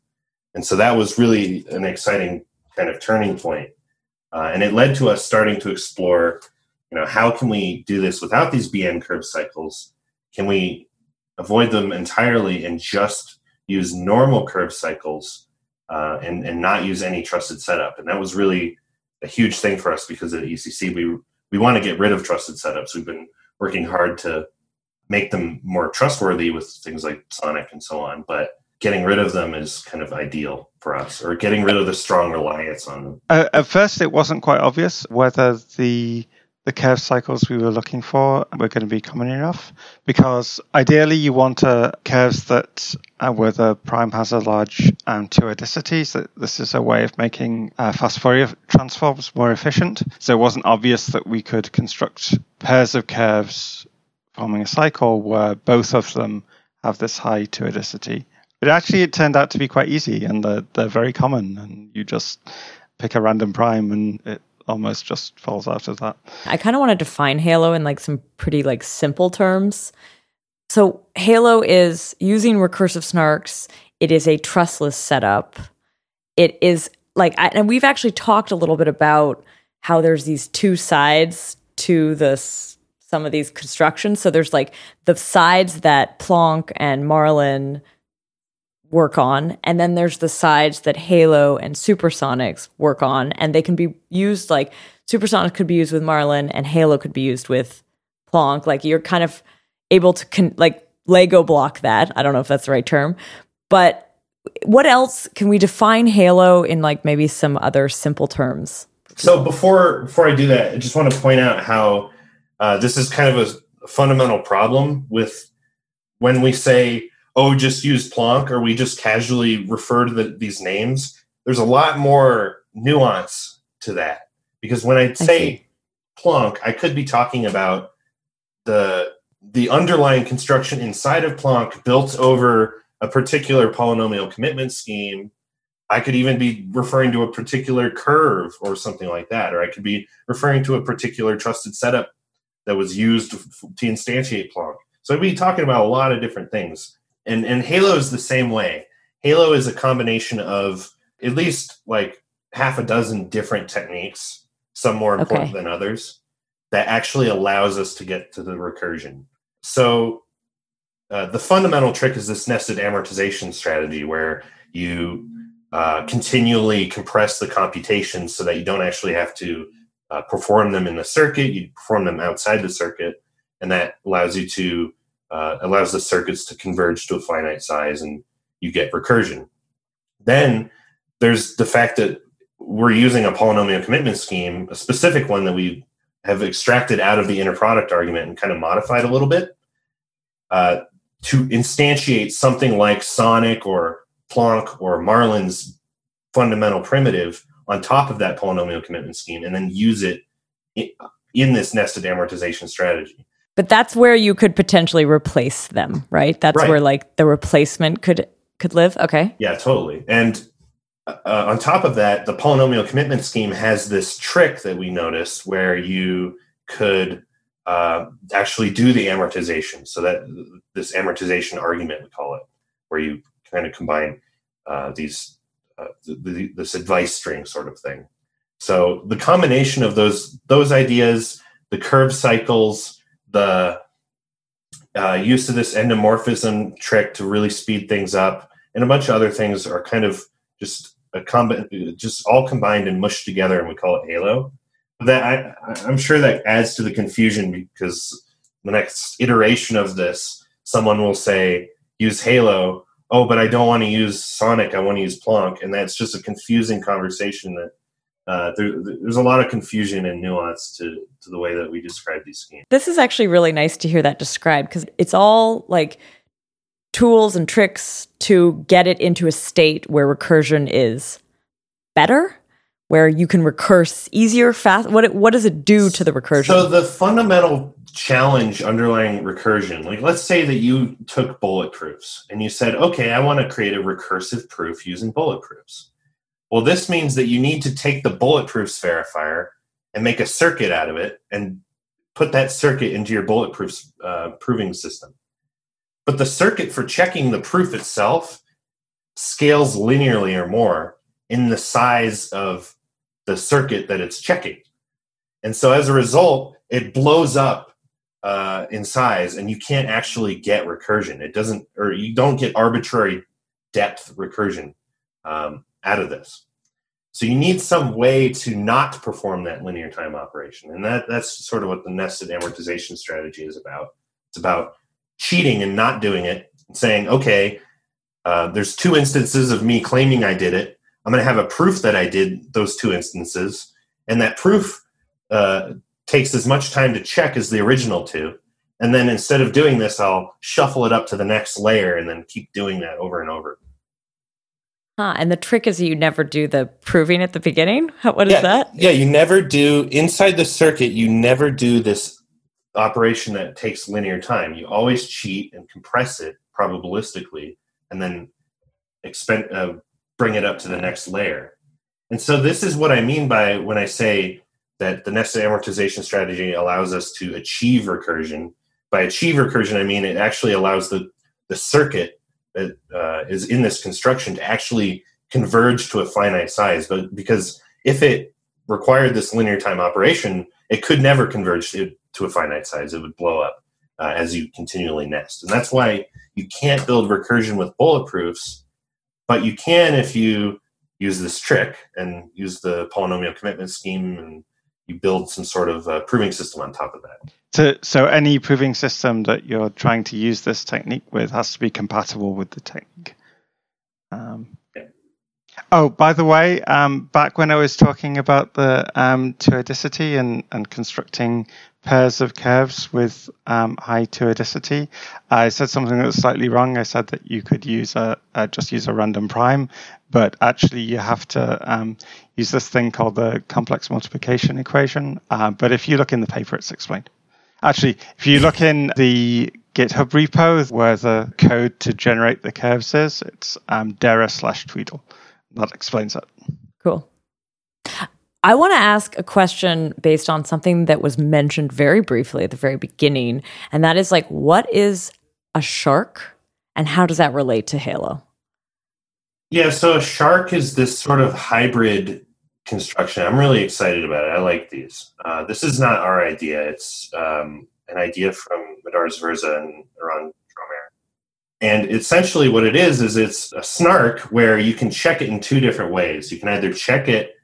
And so that was really an exciting kind of turning point. Uh, and it led to us starting to explore, you know, how can we do this without these BN curve cycles? Can we avoid them entirely and just use normal curve cycles uh, and, and not use any trusted setup? And that was really a huge thing for us because at ECC we we want to get rid of trusted setups. We've been working hard to make them more trustworthy with things like Sonic and so on, but getting rid of them is kind of ideal for us, or getting rid of the strong reliance on them. Uh, at first, it wasn't quite obvious whether the the curve cycles we were looking for were going to be common enough because ideally you want uh, curves that uh, where the prime has a large um, two-adicity. So this is a way of making uh, fast Fourier transforms more efficient. So it wasn't obvious that we could construct pairs of curves forming a cycle where both of them have this high two-adicity. But actually, it turned out to be quite easy, and they're, they're very common. And you just pick a random prime, and it almost just falls out of that. I kind of want to define Halo in like some pretty like simple terms. So Halo is using recursive snarks. It is a trustless setup. It is like, and we've actually talked a little bit about how there's these two sides to this some of these constructions. So there's like the sides that Plonk and Marlin work on and then there's the sides that halo and supersonics work on and they can be used like supersonics could be used with marlin and halo could be used with plonk. Like you're kind of able to con- like lego block that. I don't know if that's the right term. But what else can we define halo in like maybe some other simple terms? So before before i do that i just want to point out how uh, this is kind of a fundamental problem with when we say oh, just use Plonk, or we just casually refer to the, these names. There's a lot more nuance to that because when I say I Plonk, I could be talking about the the underlying construction inside of Plonk built over a particular polynomial commitment scheme. I could even be referring to a particular curve or something like that, or I could be referring to a particular trusted setup that was used to instantiate Plonk. So I'd be talking about a lot of different things and and Halo is the same way. Halo is a combination of at least like half a dozen different techniques, some more important okay. than others, that actually allows us to get to the recursion. So uh, the fundamental trick is this nested amortization strategy where you uh, continually compress the computations so that you don't actually have to uh, perform them in the circuit, you perform them outside the circuit, and that allows you to uh, allows the circuits to converge to a finite size and you get recursion. Then there's the fact that we're using a polynomial commitment scheme, a specific one that we have extracted out of the inner product argument and kind of modified a little bit uh, to instantiate something like Sonic or Plonk or Marlin's fundamental primitive on top of that polynomial commitment scheme and then use it in this nested amortization strategy. But that's where you could potentially replace them, right? That's right. where like the replacement could could live. Okay. Yeah, totally. And uh, on top of that, the polynomial commitment scheme has this trick that we noticed where you could uh, actually do the amortization. So that this amortization argument, we call it, where you kind of combine uh, these uh, the, this advice string sort of thing. So the combination of those those ideas, the curve cycles, the uh, use of this endomorphism trick to really speed things up, and a bunch of other things are kind of just a comb- just all combined and mushed together, and we call it Halo. That I, I'm sure that adds to the confusion because the next iteration of this, someone will say use Halo. Oh, but I don't want to use Sonic. I want to use Plonk, and that's just a confusing conversation that uh, there, there's a lot of confusion and nuance to, to the way that we describe these schemes. This is actually really nice to hear that described because it's all like tools and tricks to get it into a state where recursion is better, where you can recurse easier, fast? What what does it do to the recursion? So the fundamental challenge underlying recursion, like let's say that you took bullet proofs and you said, okay, I want to create a recursive proof using bullet proofs. Well, this means that you need to take the bulletproofs verifier and make a circuit out of it and put that circuit into your bulletproof uh, proving system. But the circuit for checking the proof itself scales linearly or more in the size of the circuit that it's checking. And so as a result, it blows up uh, in size and you can't actually get recursion. It doesn't, or you don't get arbitrary depth recursion um, out of this. So you need some way to not perform that linear time operation. And that, that's sort of what the nested amortization strategy is about. It's about cheating and not doing it and saying, okay, uh, there's two instances of me claiming I did it. I'm going to have a proof that I did those two instances. And that proof uh, takes as much time to check as the original two. And then instead of doing this, I'll shuffle it up to the next layer and then keep doing that over and over. Huh. And the trick is you never do the proving at the beginning. What is yeah, that? Yeah, you never do inside the circuit. You never do this operation that takes linear time. You always cheat and compress it probabilistically, and then expend, uh, bring it up to the next layer. And so this is what I mean by when I say that the nested amortization strategy allows us to achieve recursion. By achieve recursion, I mean it actually allows the the circuit that uh, is in this construction to actually converge to a finite size. But because if it required this linear time operation, it could never converge to, to a finite size. It would blow up uh, as you continually nest. And that's why you can't build recursion with bulletproofs, but you can if you use this trick and use the polynomial commitment scheme and you build some sort of uh, proving system on top of that. So, so any proving system that you're trying to use this technique with has to be compatible with the technique. Um, Oh, by the way, um, back when I was talking about the um, and, and constructing pairs of curves with um, high two-adicity, I said something that was slightly wrong. I said that you could use a, a just use a random prime, but actually you have to um, use this thing called the complex multiplication equation. Uh, but if you look in the paper, it's explained. Actually, if you look in the GitHub repo where the code to generate the curves is, it's um, Daira slash Tweedle. That explains it. Cool. I want to ask a question based on something that was mentioned very briefly at the very beginning, and that is like, what is a shark, and how does that relate to Halo? Yeah, so a shark is this sort of hybrid construction. I'm really excited about it. I like these. Uh, this is not our idea. It's um, an idea from Madars Virza and Eran Tromer. And essentially what it is, is it's a snark where you can check it in two different ways. You can either check it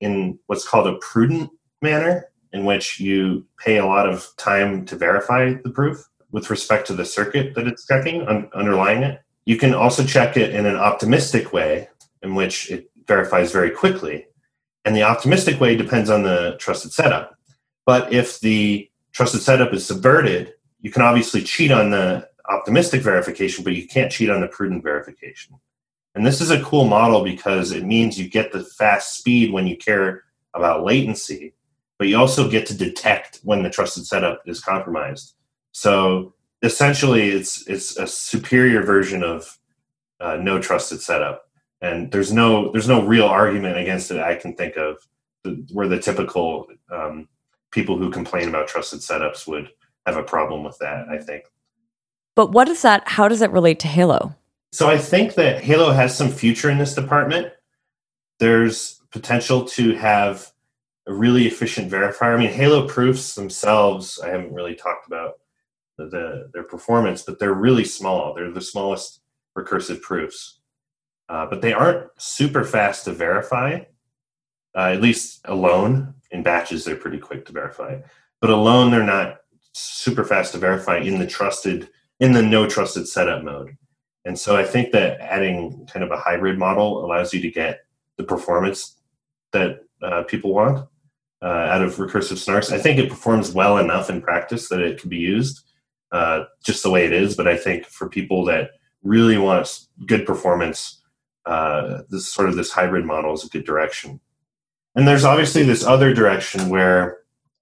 in what's called a prudent manner, in which you pay a lot of time to verify the proof with respect to the circuit that it's checking un- underlying it. You can also check it in an optimistic way, in which it verifies very quickly. And the optimistic way depends on the trusted setup. But if the trusted setup is subverted, you can obviously cheat on the optimistic verification, but you can't cheat on the prudent verification. And this is a cool model because it means you get the fast speed when you care about latency, but you also get to detect when the trusted setup is compromised. So essentially, it's it's a superior version of uh, no trusted setup and there's no there's no real argument against it I can think of where the typical um, people who complain about trusted setups would have a problem with that. I think. But what is that? How does it relate to Halo? So I think that Halo has some future in this department. There's potential to have a really efficient verifier. I mean, Halo proofs themselves, I haven't really talked about the, the, their performance, but they're really small. They're the smallest recursive proofs uh, but they aren't super fast to verify. Uh, at least alone in batches, they're pretty quick to verify. But alone, they're not super fast to verify in the trusted in the no trusted setup mode. And so I think that adding kind of a hybrid model allows you to get the performance that uh, people want uh, out of recursive snarks. I think it performs well enough in practice that it can be used uh, just the way it is. But I think for people that really want good performance, uh, this sort of this hybrid model is a good direction. And there's obviously this other direction where,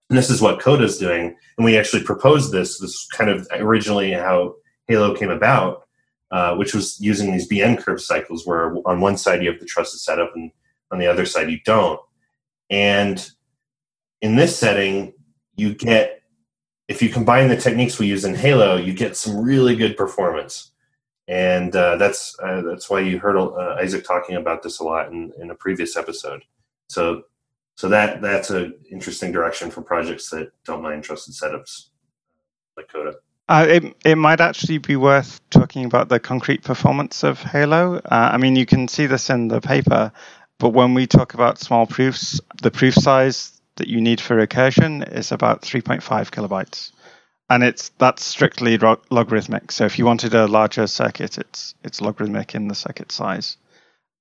this is what Coda is doing, and we actually proposed this. This kind of originally how Halo came about, uh, which was using these BN curve cycles, where on one side you have the trusted setup, and on the other side you don't. And in this setting, you get if you combine the techniques we use in Halo, you get some really good performance, and uh, that's uh, that's why you heard uh, Izaak talking about this a lot in, in a previous episode. So, so that that's an interesting direction for projects that don't mind trusted setups like Coda. Uh, it it might actually be worth talking about the concrete performance of Halo. Uh, I mean, you can see this in the paper, but when we talk about small proofs, the proof size that you need for recursion is about 3.5 kilobytes, and it's that's strictly log- logarithmic. So if you wanted a larger circuit, it's it's logarithmic in the circuit size,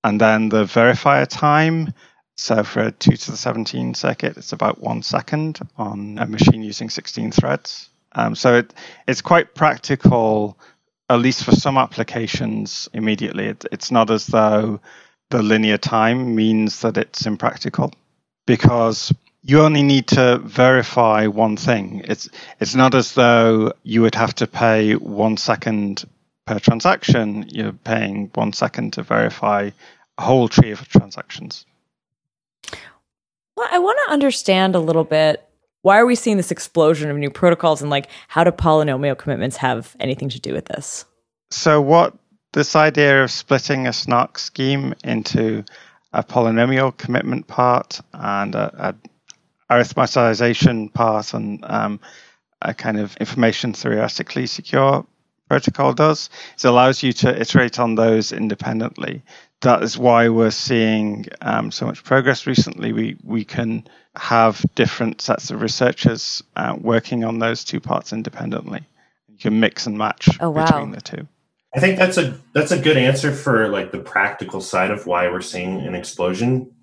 and then the verifier time. So for a 2 to the 17 circuit, it's about one second on a machine using 16 threads. Um, so it, it's quite practical, at least for some applications immediately. It, it's not as though the linear time means that it's impractical because you only need to verify one thing. It's it's not as though you would have to pay one second per transaction. You're paying one second to verify a whole tree of transactions. Well, I want to understand a little bit why are we seeing this explosion of new protocols and like how do polynomial commitments have anything to do with this? So what this idea of splitting a SNARK scheme into a polynomial commitment part and a, a arithmetization part and um, a kind of information theoretically secure protocol does is allows you to iterate on those independently. That is why we're seeing um, so much progress recently. We we can have different sets of researchers uh, working on those two parts independently. You can mix and match oh, wow. between the two. I think that's a that's a good answer for like the practical side of why we're seeing an explosion.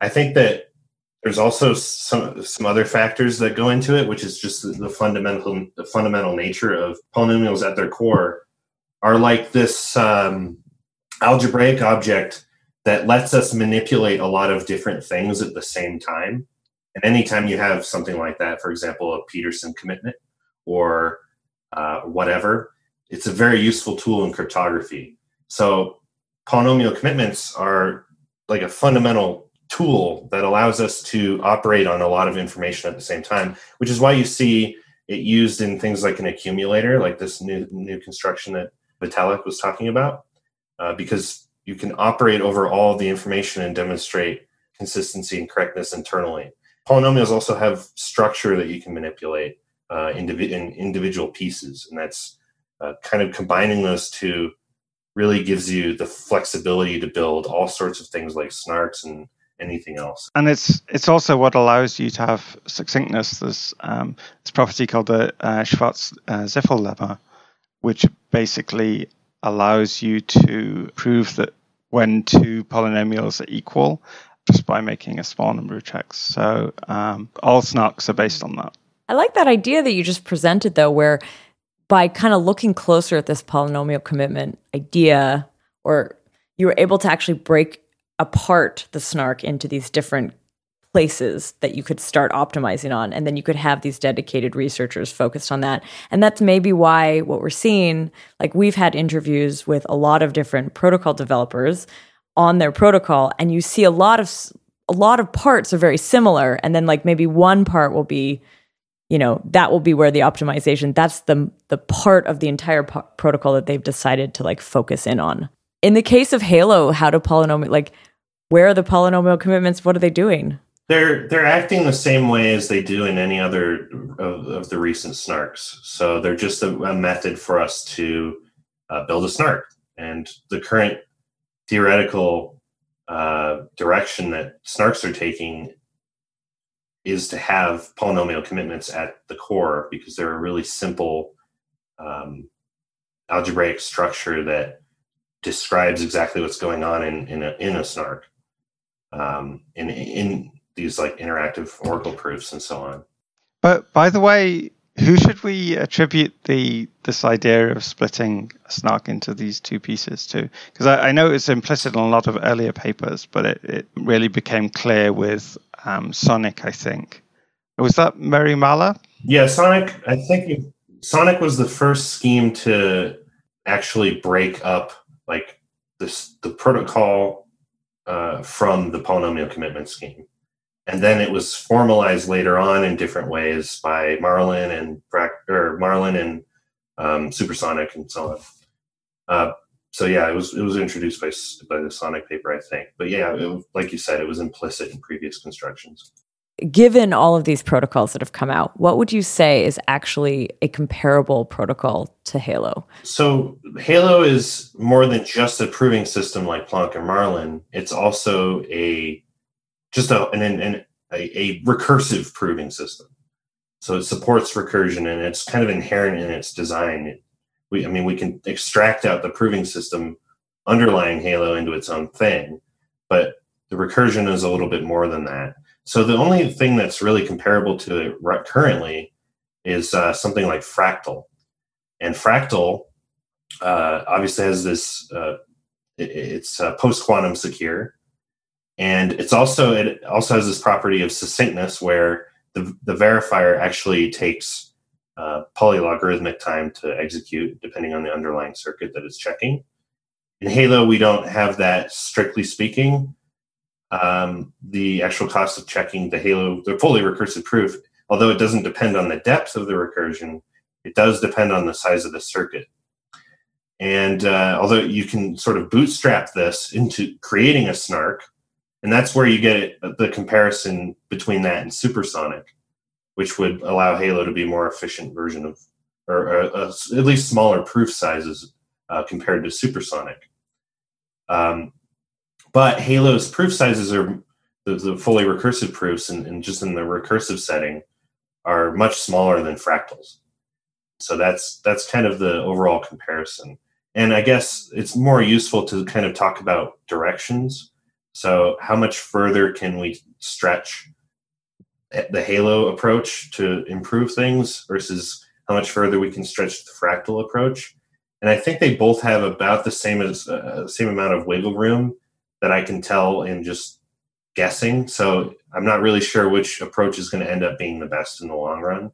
I think that there's also some some other factors that go into it, which is just the, the fundamental the fundamental nature of polynomials at their core are like this um, algebraic object that lets us manipulate a lot of different things at the same time. And anytime you have something like that, for example, a Pedersen commitment or uh, whatever, it's a very useful tool in cryptography. So polynomial commitments are like a fundamental tool that allows us to operate on a lot of information at the same time, which is why you see it used in things like an accumulator, like this new new construction that Vitalik was talking about, uh, because you can operate over all the information and demonstrate consistency and correctness internally. Polynomials also have structure that you can manipulate uh, indivi- in individual pieces, and that's uh, kind of combining those two really gives you the flexibility to build all sorts of things like snarks and anything else. And it's it's also what allows you to have succinctness. There's um, this property called the uh, Schwartz-Zippel uh, lemma, which basically allows you to prove that when two polynomials are equal, just by making a small number of checks. So um, all snarks are based on that. I like that idea that you just presented, though, where by kind of looking closer at this polynomial commitment idea, or you were able to actually break apart the snark into these different places that you could start optimizing on and then you could have these dedicated researchers focused on that. And that's maybe why what we're seeing like we've had interviews with a lot of different protocol developers on their protocol and you see a lot of a lot of parts are very similar and then like maybe one part will be you know that will be where the optimization that's the the part of the entire po- protocol that they've decided to like focus in on. In the case of halo how to polynomial like where are the polynomial commitments? What are they doing? They're they're acting the same way as they do in any other of, of the recent snarks. So they're just a, a method for us to uh, build a snark. And the current theoretical uh, direction that snarks are taking is to have polynomial commitments at the core because they're a really simple um, algebraic structure that describes exactly what's going on in in a, in a snark um, in in these like interactive oracle proofs and so on. But by the way, who should we attribute the this idea of splitting snark into these two pieces to? Because I, I, know it's implicit in a lot of earlier papers, but it, it really became clear with um, Sonic, I think. Was that Mary Maller? Yeah, Sonic. I think Sonic was the first scheme to actually break up like this the protocol uh, from the polynomial commitment scheme, and then it was formalized later on in different ways by Marlin and or Marlin and um, Supersonic and so on. Uh, so yeah, it was it was introduced by by the Sonic paper, I think. But yeah, it, like you said, it was implicit in previous constructions. Given all of these protocols that have come out, what would you say is actually a comparable protocol to Halo? So Halo is more than just a proving system like Plonk and Marlin. It's also a just a an, an a, a recursive proving system. So it supports recursion and it's kind of inherent in its design. We, I mean, we can extract out the proving system underlying Halo into its own thing, but the recursion is a little bit more than that. So the only thing that's really comparable to it currently is uh, something like Fractal, and Fractal uh, obviously has this. Uh, it, it's uh, post quantum secure, and it's also it also has this property of succinctness where the the verifier actually takes uh, polylogarithmic time to execute depending on the underlying circuit that it's checking. In Halo, we don't have that strictly speaking um, the actual cost of checking the Halo, the fully recursive proof, although it doesn't depend on the depth of the recursion, it does depend on the size of the circuit. And uh, although you can sort of bootstrap this into creating a snark, and that's where you get it, the comparison between that and supersonic, which would allow Halo to be a more efficient version of, or uh, uh, at least smaller proof sizes uh, compared to supersonic. Um, but Halo's proof sizes are the, the fully recursive proofs, and, and just in the recursive setting, are much smaller than fractals. So that's that's kind of the overall comparison. And I guess it's more useful to kind of talk about directions. So how much further can we stretch the Halo approach to improve things versus how much further we can stretch the fractal approach? And I think they both have about the same as uh, same amount of wiggle room that I can tell in just guessing. So I'm not really sure which approach is going to end up being the best in the long run.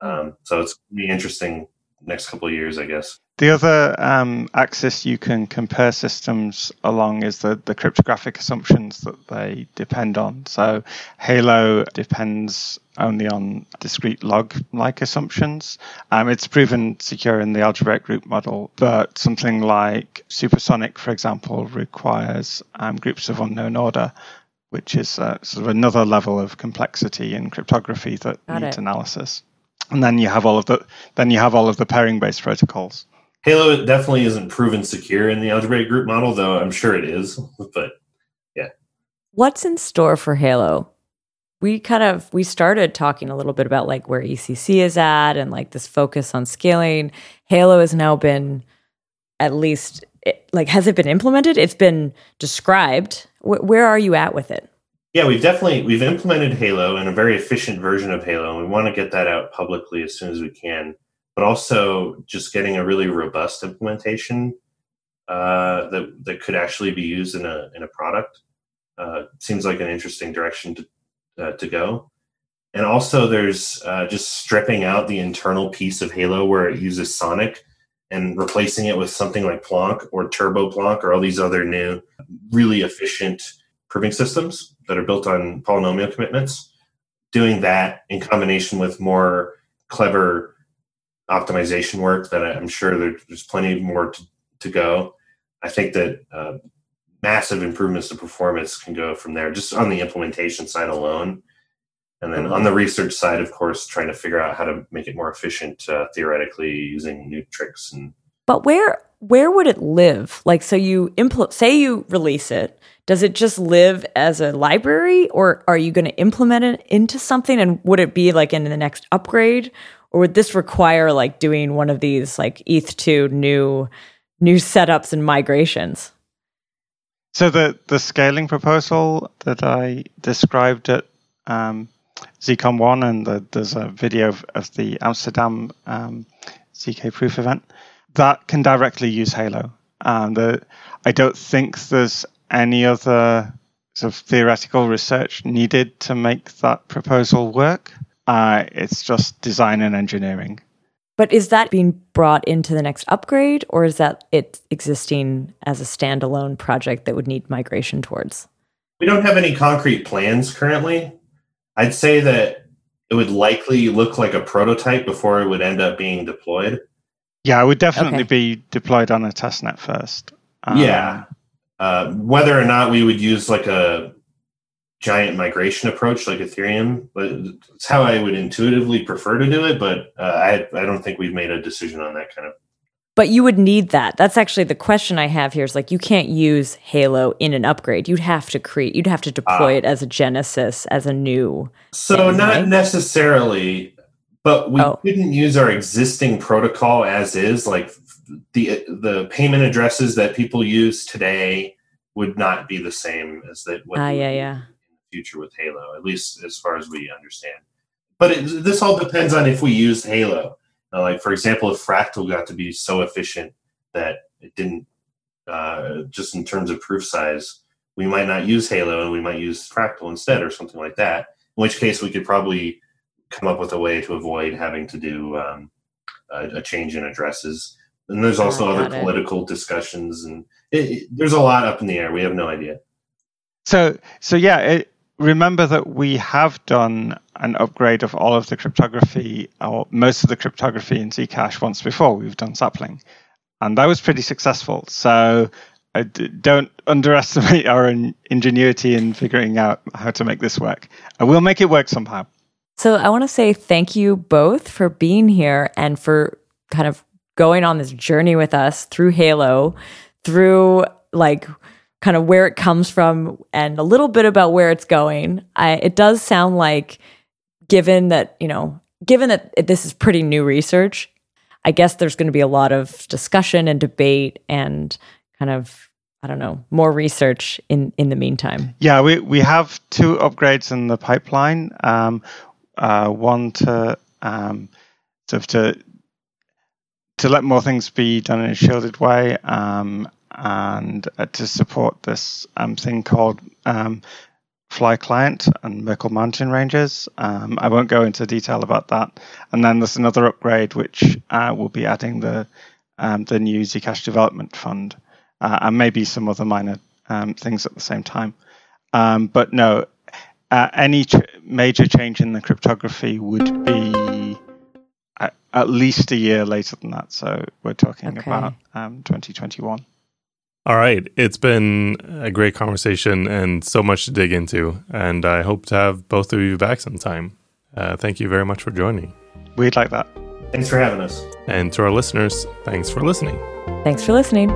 Um, so it's going to be interesting next couple of years, I guess. The other um, axis you can compare systems along is the, the cryptographic assumptions that they depend on. So Halo depends only on discrete log like assumptions. Um, it's proven secure in the algebraic group model, but something like supersonic, for example, requires um, groups of unknown order. Which is uh, sort of another level of complexity in cryptography that Got needs it. analysis and then you have all of the then you have all of the pairing based protocols Halo definitely isn't proven secure in the algebraic group model, though I'm sure it is. But yeah. What's in store for Halo? We kind of we started talking a little bit about like where ECC is at and like this focus on scaling. Halo has now been at least like has it been implemented? It's been described. W- where are you at with it? Yeah, we've definitely we've implemented Halo and a very efficient version of Halo, and we want to get that out publicly as soon as we can but also just getting a really robust implementation uh, that that could actually be used in a in a product uh, seems like an interesting direction to uh, to go. And also, there's uh, just stripping out the internal piece of Halo where it uses Sonic and replacing it with something like Plonk or Turbo Plonk or all these other new, really efficient proving systems that are built on polynomial commitments. Doing that in combination with more clever optimization work that I'm sure there's plenty more to, to go. I think that uh, massive improvements to performance can go from there, just on the implementation side alone. And then on the research side, of course, trying to figure out how to make it more efficient uh, theoretically using new tricks and. But where where would it live? Like, so you impl- say you release it. Does it just live as a library, or are you going to implement it into something? And would it be like in the next upgrade, or would this require like doing one of these like ETH2 new new setups and migrations? So the the scaling proposal that I described at um, ZCon one, and the, there's a video of, of the Amsterdam um, zk proof event that can directly use Halo. And the, I don't think there's any other sort of theoretical research needed to make that proposal work. Uh, it's just design and engineering. But is that being brought into the next upgrade, or is that it existing as a standalone project that would need migration towards? We don't have any concrete plans currently. I'd say that it would likely look like a prototype before it would end up being deployed. Yeah, it would definitely Okay. be deployed on a testnet first. Um, yeah. Uh, whether or not we would use like a giant migration approach like Ethereum, but it's how I would intuitively prefer to do it. But uh, I I don't think we've made a decision on that kind of. But you would need that. That's actually the question I have here is like you can't use Halo in an upgrade. You'd have to create, you'd have to deploy Ah. it as a Genesis, as a new. So Thing, not right? necessarily, but we Oh. couldn't use our existing protocol as is. Like the the payment addresses that people use today would not be the same as that. Ah, we yeah, yeah. Use in the future with Halo, at least as far as we understand. But it, this all depends on if we use Halo. Now, like for example, if Fractal got to be so efficient that it didn't, uh, just in terms of proof size, we might not use Halo and we might use Fractal instead or something like that. In which case, we could probably come up with a way to avoid having to do um, a, a change in addresses. And there's also Ah, other got it. political discussions, and it, it- there's a lot up in the air. We have no idea. So, so yeah, it, remember that we have done an upgrade of all of the cryptography, or most of the cryptography in Zcash once before. We've done sapling, and that was pretty successful. So, I d- don't underestimate our in- ingenuity in figuring out how to make this work. We'll make it work somehow. So I want to say thank you both for being here and for kind of going on this journey with us through Halo, through like kind of where it comes from and a little bit about where it's going. I, it does sound like, given that, you know, given that this is pretty new research, I guess there's going to be a lot of discussion and debate and kind of, I don't know, more research in, in the meantime. Yeah, we, we have two upgrades in the pipeline. Um, uh, one to um, sort of to to let more things be done in a shielded way, um, and uh, to support this um, thing called um, Fly Client and Merkle Mountain Ranges. Um, I won't go into detail about that. And then there's another upgrade which uh, will be adding the um, the new Zcash Development Fund uh, and maybe some other minor um, things at the same time. Um, but no, uh, any ch- major change in the cryptography would be at, at least a year later than that. So we're talking Okay. about um, 2021. All right. It's been a great conversation and so much to dig into. And I hope to have both of you back sometime. Uh, thank you very much for joining. We'd like that. Thanks for having us. And to our listeners, thanks for listening. Thanks for listening.